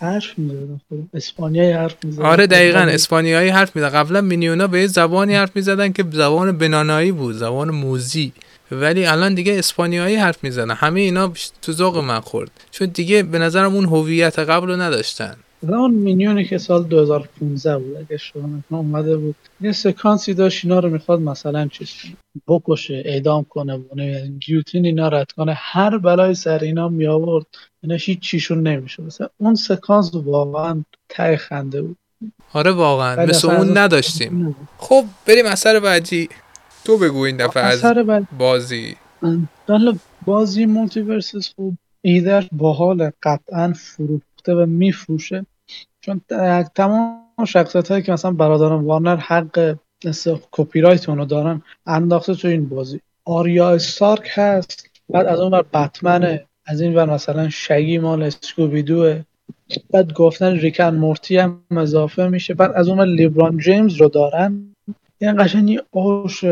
حرف می‌زدن خب، اسپانیایی حرف می‌زدن آره دقیقا اسپانیایی حرف می‌زدن قبلا مینیونا به زبانی حرف می‌زدن که زبان بنانایی بود زبان موزی. ولی الان دیگه اسپانیایی حرف می‌زنن همه اینا تو ذوق من خورد. چون دیگه به نظرم اون هویت قبل رو نداشتن. اون مینیونی که سال 2015 بود اگه شما اومده بود. یه سکانسی داشت اینا رو می‌خواد مثلا چیز بکشه اعدام کنه بونه گیوتین اینا رد کنه. هر بلای سر اینا می آورد اینا هیچ چیشون نمیشه مثلا اون سکانس واقعا ته خنده بود. آره واقعا. مثل اون نداشتیم. خب بریم اثر بعدی. تو بگو این دفعه از بازی. حالا بازی MultiVersus خوب ایده باحال قطعا فروخته و میفروشه. چون تمام شخصیت هایی که مثلا برادران وارنر حق کپی رایت اونو دارن انداخته تو این بازی. آریا استارک هست بعد از اون ور بتمنه از این ور مثلا شگی مال Scooby-Doo ه. بعد گفتن Rick and Morty هم اضافه میشه. بعد از اون لبران جیمز رو دارن. یعنی قشنگ یه آش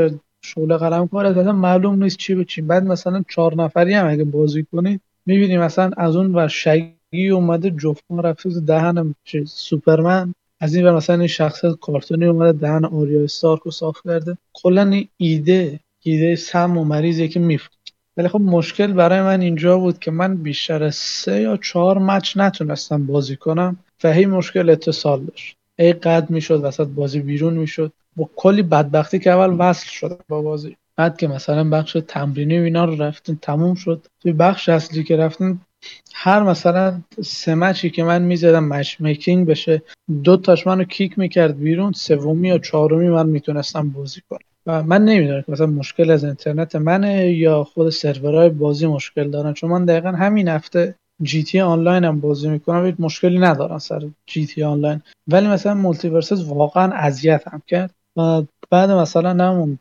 شعله قلم کار اصلا معلوم نیست چی به بعد مثلا چهار نفری هم اگه بازی کنید می‌بینی مثلا از اون ور شگی اومده جفتان رفته تو دهن سوپرمن. از این ور مثلا این شخصیت کارتونی اومده دهن آریا استارک رو صاف کرده. کلا این ایده ایده سم و مریضیه که میفته ولی خب مشکل برای من اینجا بود که من بیشتر سه یا چهار مچ نتونستم بازی کنم و هی مشکل اتصال داشت. هی قد می‌شد وسط بازی بیرون می‌شد. با کلی بدبختی که اول وصل شدم با بازی. بعد که مثلا بخش تمرینی و اینا رو رفتین تموم شد. توی بخش اصلی که رفتین هر مثلا سه مچی که من می‌زدم مچ میکینگ بشه دو تاش منو کیک می‌کرد بیرون سومی یا چهارمی من می‌تونستم بازی کنم. و من نمی‌دونم که مثلا مشکل از اینترنت منه یا خود سرورهای بازی مشکل دارن. چون من دقیقا همین هفته GTA Online هم بازی می‌کنم هیچ مشکلی ندارم سر GTA Online. ولی مثلا MultiVersus واقعا اذیت هم کرد. و بعد مثلا همون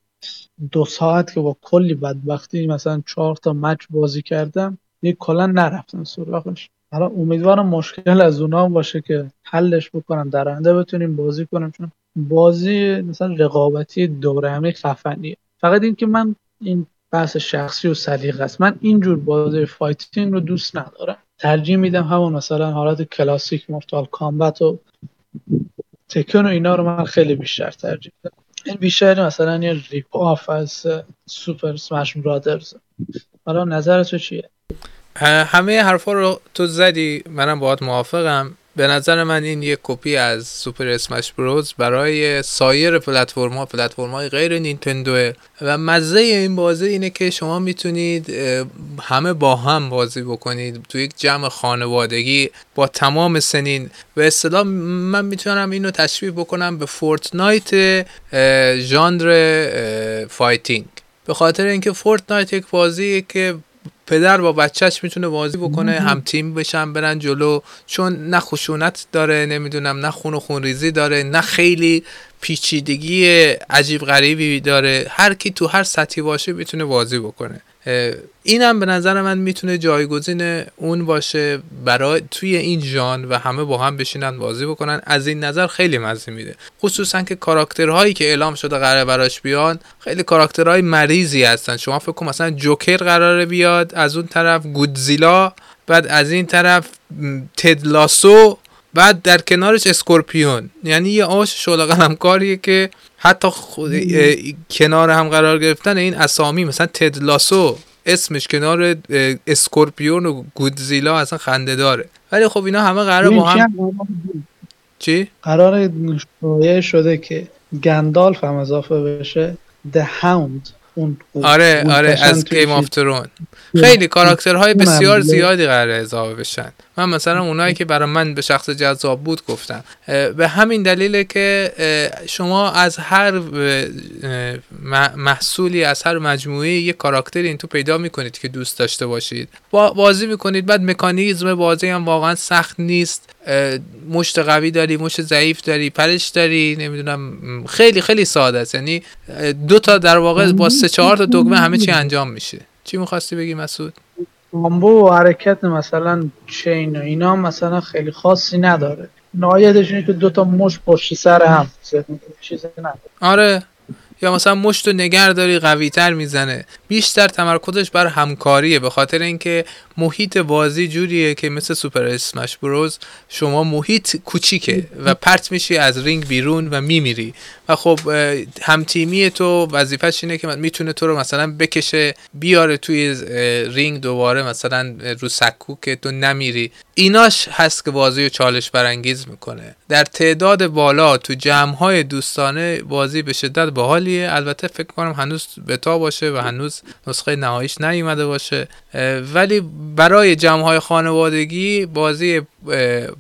دو ساعت که با کلی بدبختی مثلا چهار تا match بازی کردم دیگه کلا نرفتم سراغش. حالا امیدوارم مشکل از اونا باشه که حلش بکنم در آینده بتونیم بازی کنیم چون بازی مثلا رقابتی دوره همی خفنیه. فقط این که من این بحث شخصی و سلیقه است. من اینجور بازی fighting رو دوست ندارم. ترجیح میدم همون مثلا حالت کلاسیک Mortal Kombat و Tekken و اینا رو من خیلی بیشتر ترجیح میدم این بیشتر مثلا یه rip off از Super Smash Brothers. حالا نظر تو چیه؟ همه حرفا رو تو زدی منم باهات موافقم. به نظر من این یک کپی از Super Smash Bros برای سایر پلتفرم ها پلتفرم های غیر نینتندو و مزه این بازی اینه که شما می‌تونید همه با هم بازی بکنید تو یک جمع خانوادگی با تمام سنین. به اصطلاح من می‌تونم اینو تشبیه بکنم به فورتنایت ژانر fighting. به خاطر اینکه فورتنایت یک بازیه که پدر با بچهش می‌تونه بازی بکنه هم تیم بشن برن جلو. چون نه خشونت داره نمی‌دونم نه خون و خونریزی داره نه خیلی پیچیدگی عجیب غریبی داره. هر کی تو هر سطحی باشه می‌تونه بازی بکنه. اینم به نظر من می‌تونه جایگزین اون باشه برای توی این ژان و همه با هم بشینن بازی بکنن. از این نظر خیلی مزه میده. خصوصا که کاراکترهایی که اعلام شده قراره براش بیان خیلی کاراکترهای مریضی هستن. شما فکر کن مثلا جوکر قراره بیاد از اون طرف گودزیلا بعد از این طرف م، تد لاسو بعد در کنارش اسکورپیون. یعنی یه آش شله قلمکاریه که حتی خود اه، کنار هم قرار گرفتن این اسامی مثلا تد لاسو اسمش کنار اسکورپیون و گودزیلا اصلا خنده داره. ولی خب اینا همه قراره با هم چی؟ قرار شایع شده که گندالف هم اضافه بشه The Hound اون آره اون آره از Game of Thrones خیلی کاراکترهای بسیار. زیادی قراره اضافه بشن. من مثلا اونایی که برای من به شخص جذاب بود گفتم. به همین دلیله که شما از هر محصولی از هر مجموعه یه کاراکتری این تو پیدا می‌کنید که دوست داشته باشید. با بازی می‌کنید بعد مکانیزم بازی هم واقعا سخت نیست. مشت قوی داری مشت ضعیف داری پرش داری نمی‌دونم خیلی خیلی ساده است. یعنی دو تا در واقع با سه چهار تا دکمه همه چی انجام میشه. چی می‌خواستی بگی مسعود؟ combo و حرکت مثلا chain و اینا مثلا خیلی خاصی نداره. نهایتش اینه که دوتا مش پشت سر هم. چیزی نداره. آره. یا مثلا مشت و نگر داری قوی تر می‌زنه. بیشتر تمرکزش بر همکاریه به خاطر اینکه محیط بازی جوریه که مثل Super Smash Bros شما محیط کوچیکه و پرت میشی از رینگ بیرون و میمیری. و خب همتیمی تو وظیفش اینه که می‌تونه تو رو مثلا بکشه بیاره توی رینگ دوباره مثلا رو سکو که تو نمیری. ایناش هست که بازی رو چالش برانگیز می‌کنه. در تعداد بالا تو جمع های دوستانه بازی به شدت باحالیه. باحالیه البته فکر کنم هنوز بتا باشه و هنوز نسخه نهاییش نیومده باشه. ولی برای جمع های خانوادگی بازی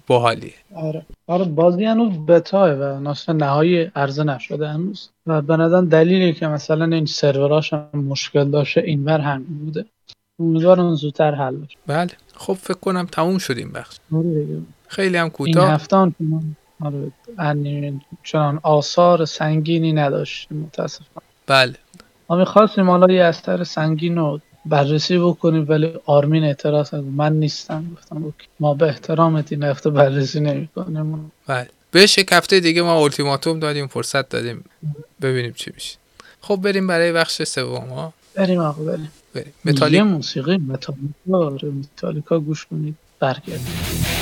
باحالیه. آره. آره بازی هنوز بتاه و نسخه نهایی عرضه نشده هنوز. و به نظر دلیلی که مثلا این سروراش هم مشکل داشته اینور همین بوده. امیدوارم زودتر حل بشه. بله. خب فکر کنم تموم شدیم بخش. آره خیلی هم کوتاه. این هفته هم آره چنان آثار سنگینی نداشت متاسفم بله. ما می‌خواستیم حالا یه استر سنگین رو بررسی بکنیم ولی آرمین اعتراض کرد من نیستم گفتم ما به احترامت این هفته بررسی نمی‌کنیم. بله. بهش یک هفته دیگه ما التیماتوم دادیم فرصت دادیم ببینیم چی میشه. خب بریم برای بخش سوم ها. بریم آقا بریم. بریم. متالیک موسیقی متالیکا متالیکا گوش کنید برگردیم.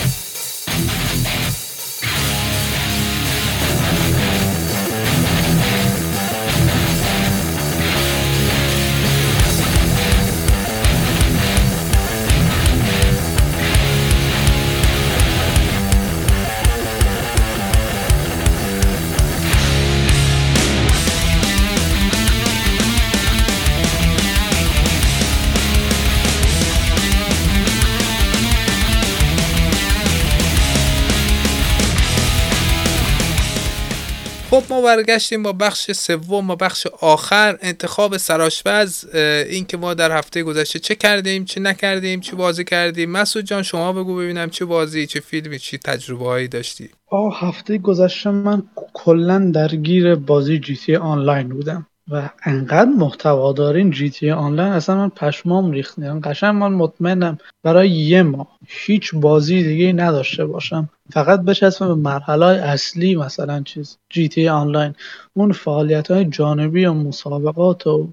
ما برگشتیم با بخش سوم و بخش آخر انتخاب سراشپز این که ما در هفته گذشته چه کردیم چه نکردیم چه بازی کردیم. مسعود جان شما بگو ببینم چه بازی چه فیلمی چه تجربه هایی داشتی؟ آه هفته گذشته من کلا درگیر بازی جی تی آنلاین بودم و انقدر محتوا دارین جی تی آنلاین اصلا من پشمام ریخت. یعنی قشنگ من مطمئنم برای یه ماه هیچ بازی دیگه نداشته باشم. فقط بچسبم به مرحله اصلی مثلا چیز جی تی آنلاین. اون فعالیت های جانبی و مسابقات و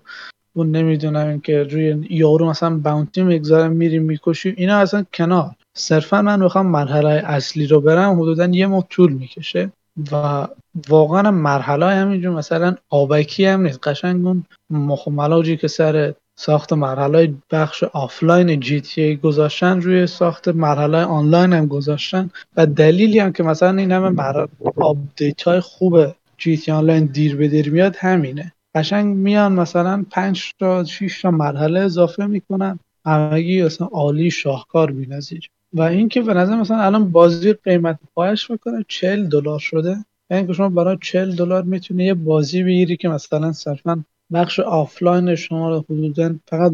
اون نمی‌دونم که روی یارو مثلا bounty می‌گذارم میری می‌کشی اینا اصلا کنار. صرفا من می‌خوام مرحله اصلی رو برم حدودا یه ماه طول می‌کشه و واقعا مرحله همینجور مثلا آبکی هم نیست. قشنگ اون خم و لاجی که سر ساخت مرحله بخش offline GTA گذاشتن روی ساخت مرحله آنلاین هم گذاشتن. و دلیلی هم که مثلا این همه مرحله update های خوب GTA Online دیر به دیر میاد همینه. قشنگ میان مثلا 5 تا 6 تا مرحله اضافه می‌کنن. همگی اصلا عالی شاهکار بی‌نظیر. و اینکه به نظر مثلا الان بازی قیمت پایه‌ش می‌کنه 40 دلار شده. یعنی شما برای 40 دلار می‌تونی یه بازی بگیری که مثلا صرفا بخش آفلاین شما رو حدودا فقط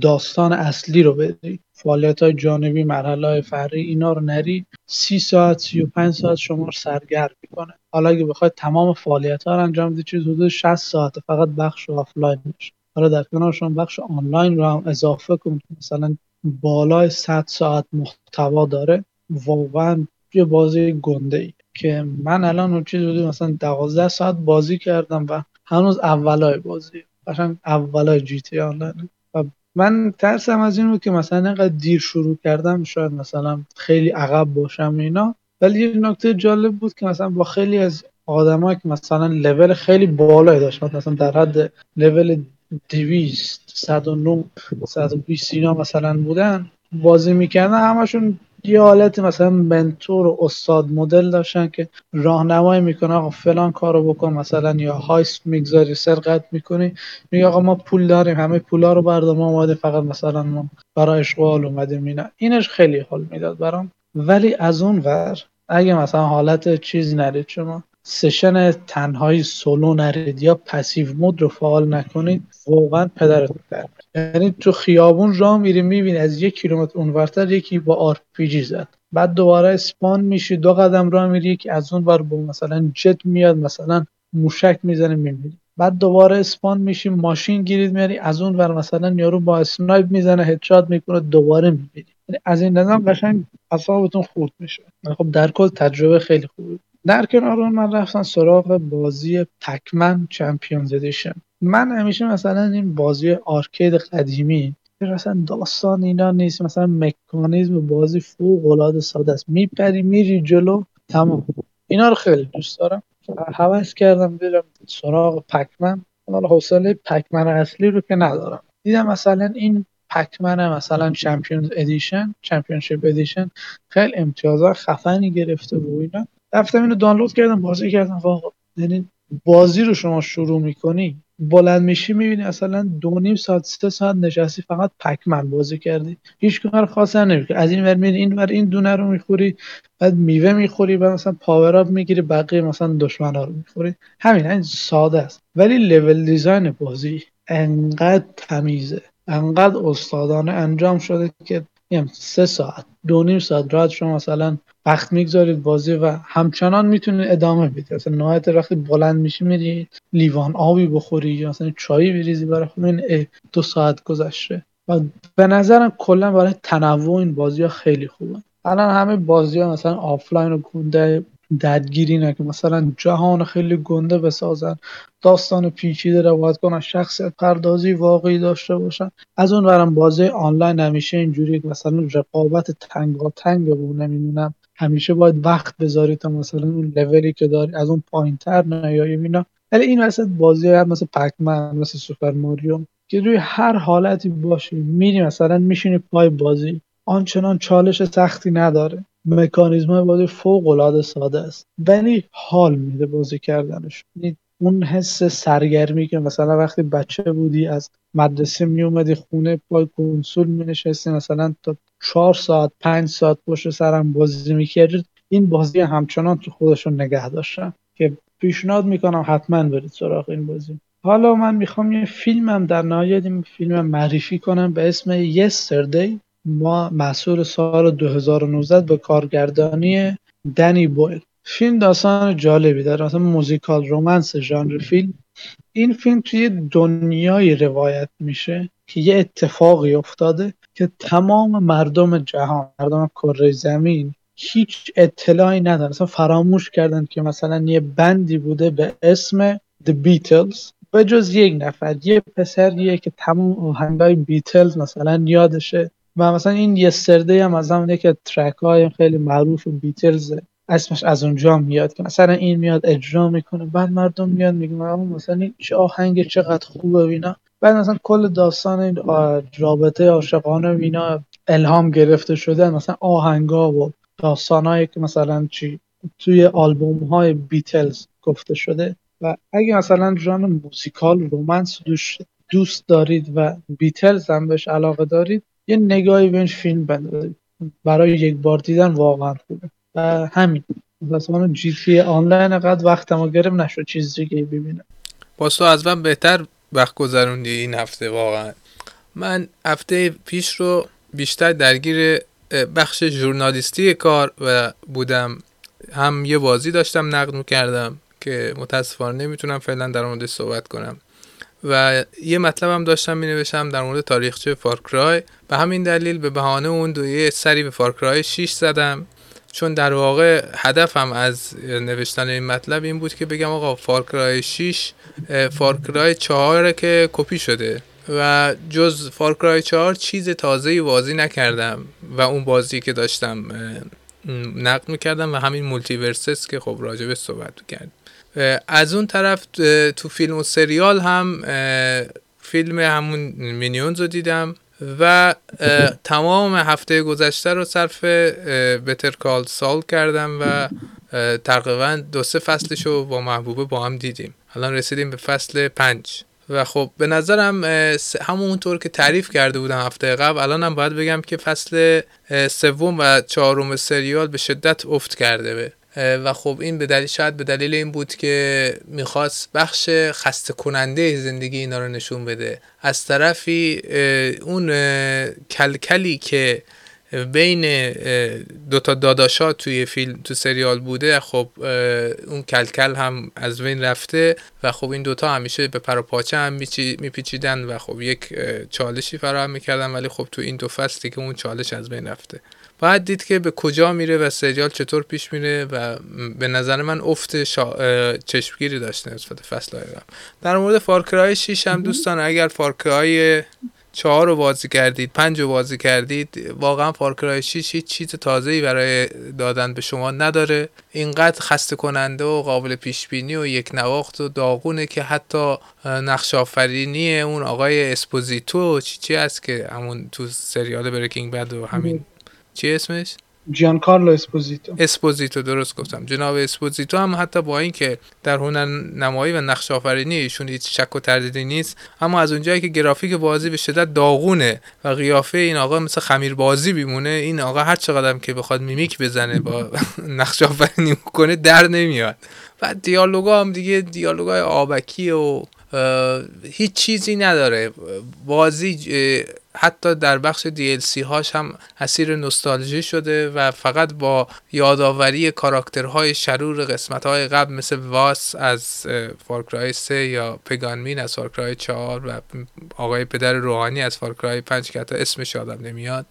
داستان اصلی رو بدی فعالیت های جانبی مرحله های فرعی اینا رو نری سی ساعت سی و پنج ساعت شما رو سرگرم می‌کنه. حالا اگه بخواید تمام فعالیت ها رو انجام بدید چیز حدود 60 ساعت فقط بخش آفلاین میشه. حالا در کنار شما بخش آنلاین رو هم اضافه کنید مثلا بالای 100 ساعت محتوا داره. واقعا یه بازی گنده ای که من الان اون چیز بودی مثلا 12 ساعت بازی کردم و هنوز اولای بازی. قشنگ اولای جی تی آنلاین و من ترسم از این بود که مثلا اینقدر دیر شروع کردم شاید مثلا خیلی عقب باشم اینا. ولی یه نکته جالب بود که مثلا با خیلی از آدمایی که مثلا لول خیلی بالایی داشت مثلا در حد لول 200 109 120 اینا مثلا بودن بازی می‌کردن همشون یه حالت مثلا منتور و استاد مدل داشتن که راهنمایی می‌کنه آقا فلان کارو بکن مثلا یا هایست می‌گذاری سرقت می‌کنی میگه آقا ما پول داریم همه پولا رو بردار ما اومده فقط مثلا ما برای اشغال اومدیم اینا. اینش خیلی حال می‌داد برام. ولی از اون ور اگه مثلا حالت چیزی نرید شما سشن تنهایی سولو نرید. یا پسیو مود رو فعال نکنید واقعا پدرتون در یعنی تو خیابون راه میری می‌بینی از یک کیلومتر اونورتر یکی با RPG زد. بعد دوباره spawn میشی دو قدم راه میری یکی از اون ور با مثلا جت میاد مثلا موشک می‌زنه میمیری. بعد دوباره spawn میشی ماشین گیر میاد میاری از اون ور مثلا یارو با snipe می‌زنه headshot می‌کنه دوباره میمیری. یعنی از این نظام قشنگ اعصابتون خورد میشه. خب در کل تجربه خیلی خوبه. در کنار اون من رفتم سراغ بازی پکمن Championship Edition من همیشه مثلا این بازی arcade قدیمی مثلا داستان اینا نیست مثلا مکانیزم بازی فوق العاده ساده است. میپری میری جلو تمام. اینا رو خیلی دوست دارم. هوس کردم برم سراغ پکمن. حالا حوصله پکمن اصلی رو که ندارم. دیدم مثلا این پکمن مثلا چمپیونز ادیشن چمپیونشیپ ادیشن خیلی امتیازات خفنی گرفته و اینا. رفتم اینو دانلود کردم بازی کردم. واقعا یعنی بازی رو شما شروع می‌کنی بلند میشی می‌بینی اصلا دو نیم ساعت سه ساعت نشستی فقط پکمن بازی کردی. هیچ کار خاصی نمی‌کنی. از این ور میری این ور این دونه رو می‌خوری بعد میوه می‌خوری بعد مثلا پاور اپ می‌گیری بقیه مثلا دشمن رو می‌خوری. همین این ساده است. ولی لول دیزاین بازی انقدر تمیزه انقدر استادانه انجام شده که سه ساعت دو نیم ساعت راحت شما مثلا وقت می‌گذارید بازی و همچنان می‌تونید ادامه بدید. مثلا نهایت وقتی بلند میشی میری لیوان آبی بخوری یا مثلا چایی بریزی برای خود این دو ساعت گذشته. و به نظرم کلا برای تنوع این بازی ها خیلی خوبه. الان همه بازی ها مثلا آفلاین و گنده درگیری نه که مثلا جهان خیلی گنده بسازن داستان پیچیده روایت کنن شخصیت پردازی واقعی داشته باشن. از اون ورم بازی آنلاین همیشه اینجوری مثلا رقابت تنگا تنگ بود نمی‌دونم. همیشه باید وقت بذاری تا مثلا اون لولی که داری از اون پایین تر نیایی اینا. ولی این وسط بازی ها مثل پکمن مثل سوپر ماریو که روی هر حالتی باشی میری مثلا میشینی پای بازی. آنچنان چالش سختی نداره. مکانیزم بازی فوق العاده ساده است. ولی حال میده بازی کردنش. یعنی اون حس سرگرمی که مثلا وقتی بچه بودی از مدرسه می اومدی خونه پای کنسول می نشستی مثلا تا چهار ساعت پنج ساعت پشت سرم بازی می‌کردید این بازی همچنان تو خودشون نگه داشتن که پیشنهاد می‌کنم حتما برید سراغ این بازی. حالا من می‌خوام یه فیلمم در نهایت این فیلم معرفی کنم به اسم یستردی ما محصول سال 2019 به کارگردانی دنی بویل فیلم داستان جالبی داره مثلا موزیکال رومنس ژانر فیلم. این فیلم توی دنیای روایت میشه که یه اتفاقی افتاده که تمام مردم جهان مردم کره زمین هیچ اطلاعی ندارن. مثلا فراموش کردن که مثلا یه بندی بوده به اسم The Beatles. به جز یک نفر یه پسریه که تمام آهنگای بیتلز مثلا یادشه. و مثلا این یسترده هم از همونه که ترک های خیلی معروف بیتلز اسمش از اونجا میاد که مثلا این میاد اجرا می‌کنه بعد مردم میاد میگن مثلا این چه آهنگ چقدر خوبه وینا بعد مثلا کل داستان این رابطه عاشقانه وینا الهام گرفته شده مثلا آهنگا و داستانهایی که مثلا چی توی آلبوم های بیتلز گفته شده. و اگه مثلا ژانر موزیکال رومنس دوست دارید و بیتلز هم بهش علاقه دارید یه نگاهی به این فیلم برای یک بار دیدن واقعا خوبه. و همین. مثلا جی تی آنلاین قد وقتمو گرم نشد چیز دیگه ببینم. باز تو از من بهتر وقت گذروندی این هفته واقعا. من هفته پیش رو بیشتر درگیر بخش ژورنالیستی کار و بودم. هم یه بازی داشتم نقد کردم که متاسفانه نمی‌تونم فعلا در مورد صحبت کنم. و یه مطلب هم داشتم می نوشتم در مورد تاریخچه فارکرای به همین دلیل به بهانه اون دو یه سری به فارکرای 6 زدم. چون در واقع هدفم از نوشتن این مطلب این بود که بگم آقا فارکرای 6 فارکرای 4 که کپی شده. و جز فارکرای 4 چیز تازه بازی نکردم و اون بازی که داشتم نقد می‌کردم و همین MultiVersus که خب راجبش صحبت کرد از اون طرف تو فیلم و سریال هم فیلم همون مینیونز رو دیدم و تمام هفته گذشته رو صرف بتر کال سال کردم و تقریبا دو سه فصلش رو با محبوبه با هم دیدیم. الان رسیدیم به فصل پنج. و خب به نظرم همونطور که تعریف کرده بودم هفته قبل الان هم باید بگم که فصل سوم و چهارم سریال به شدت افت کرده به. و خب این به دلیل شاید به دلیل این بود که می‌خواست بخش خسته کننده زندگی اینا رو نشون بده. از طرفی اون کلکلی که بین دوتا داداشا توی فیلم تو سریال بوده خب اون کلکل هم از بین رفته و خب این دوتا همیشه به پر و پاچه هم میپیچیدن و خب یک چالشی فراهم می‌کردن ولی خب تو این دو فصلی که اون چالش از بین رفته. باید دید که به کجا میره و سریال چطور پیش میره و به نظر من افت شا... چشمگیری داشته نسبت فصل های در مورد فارکرای 6 هم دوستان اگر فارکرای چهار رو بازی کردید پنج رو بازی کردید واقعا فارکرای 6 هیچ چیز تازه‌ای برای دادن به شما نداره. اینقدر خسته کننده و قابل پیش بینی و یک نواخت و داغونه که حتی نقش آفرینی اون آقای اسپوزیتو چی چی است که همون تو سریال Breaking Bad و همین چی اسمش جیان کارلو اسپوزیتو. اسپوزیتو درست گفتم. جناب اسپوزیتو هم حتی با اینکه در هنر نمایی و نقش آفرینی ایشون هیچ شک و تردیدی نیست اما از اونجایی که گرافیک بازی به شدت داغونه و قیافه این آقا مثل خمیر بازی بیمونه این آقا هر چقدر که بخواد میمیک بزنه با نقش آفرینی کنه در نمیاد. و دیالوگا هم دیگه دیالوگای آبکی و هیچ چیزی نداره. بازی حتی در بخش DLC هاش هم اسیر نوستالژی شده و فقط با یادآوری کاراکترهای شرور قسمت های قبل مثل واس از فارکرای 3 یا پیگن مین از فارکرای 4 و آقای پدر روحانی از فارکرای 5 که حتی اسمش یادم نمیاد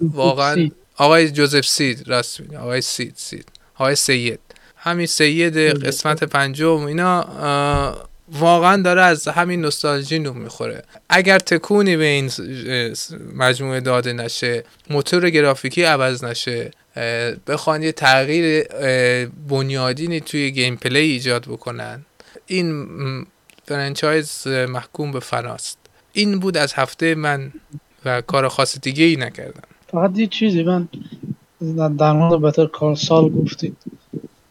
واقعا آقای جوزف سید راست آقای سید سید. آقای سید. همین سید قسمت پنجم اینا واقعا داره از همین نوستالژی نون می‌خوره. اگر تکونی به این مجموعه داده نشه موتور گرافیکی عوض نشه بخوان یه تغییر بنیادینی توی گیم پلی ایجاد بکنن این فرانچایز محکوم به فناست. این بود از هفته من و کار خاص دیگه ای نکردم. فقط یه چیزی من در مورد Better Call Saul گفتید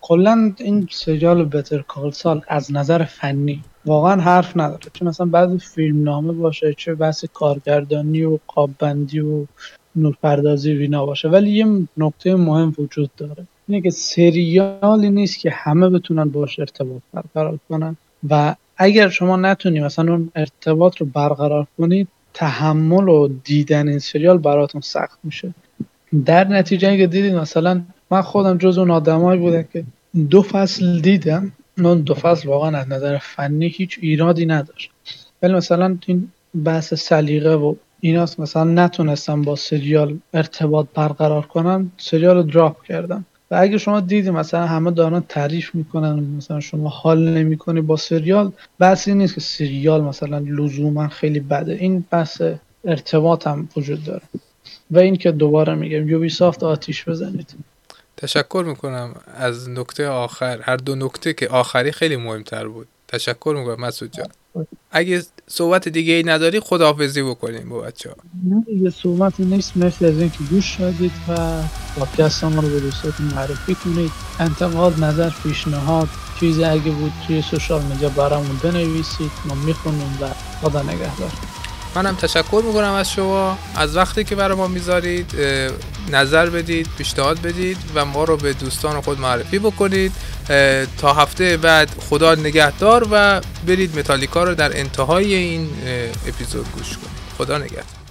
کلا این سریال Better Call Saul از نظر فنی واقعا حرف نداره. چه مثلا بعضی فیلم نامه باشه چه بحث کارگردانی و قاببندی و نورپردازی وینا باشه ولی یه نکته مهم وجود داره. اینه که سریالی نیست که همه بتونن باش ارتباط برقرار کنن. و اگر شما نتونی مثلا اون ارتباط رو برقرار کنید تحمل و دیدن این سریال براتون سخت میشه. در نتیجه اگه دیدید مثلا من خودم جز اون آدمایی بودم که دو فصل دیدم. اون دو فصل واقعا از نظر فنی هیچ ایرادی نداشت. ولی مثلا این بحث سلیقه و ایناست مثلا نتونستم با سریال ارتباط برقرار کنم سریال رو دراپ کردم. و اگه شما دیدی مثلا همه دارن تعریف می‌کنن مثلا شما حال نمی‌کنی با سریال بحثی نیست که سریال مثلا لزوما خیلی بده. این بحث ارتباط هم وجود داره. و این که دوباره میگم یوبی سافت آتیش بزنید. تشکر می‌کنم از نکته آخر. هر دو نکته که آخری خیلی مهمتر بود. تشکر می‌کنم مسعود جان. اگه صحبت دیگه ای نداری خداحافظی بکنیم با بچه ها نه دیگه صحبت نیست. مرسی از اینکه گوش شدید و پادکست ما رو به دوستاتون معرفی کنید. انتقاد نظر پیشنهاد چیزی اگه بود توی سوشال میدیا برامون بنویسید. ما می‌خونیم و خدا نگهدار. منم تشکر می‌کنم از شما. از وقتی که برای ما می‌ذارید نظر بدید پیشنهاد بدید و ما رو به دوستان خود معرفی بکنید. تا هفته بعد خدا نگهدار و برید متالیکا رو در انتهای این اپیزود گوش کنید. خدا نگهدار.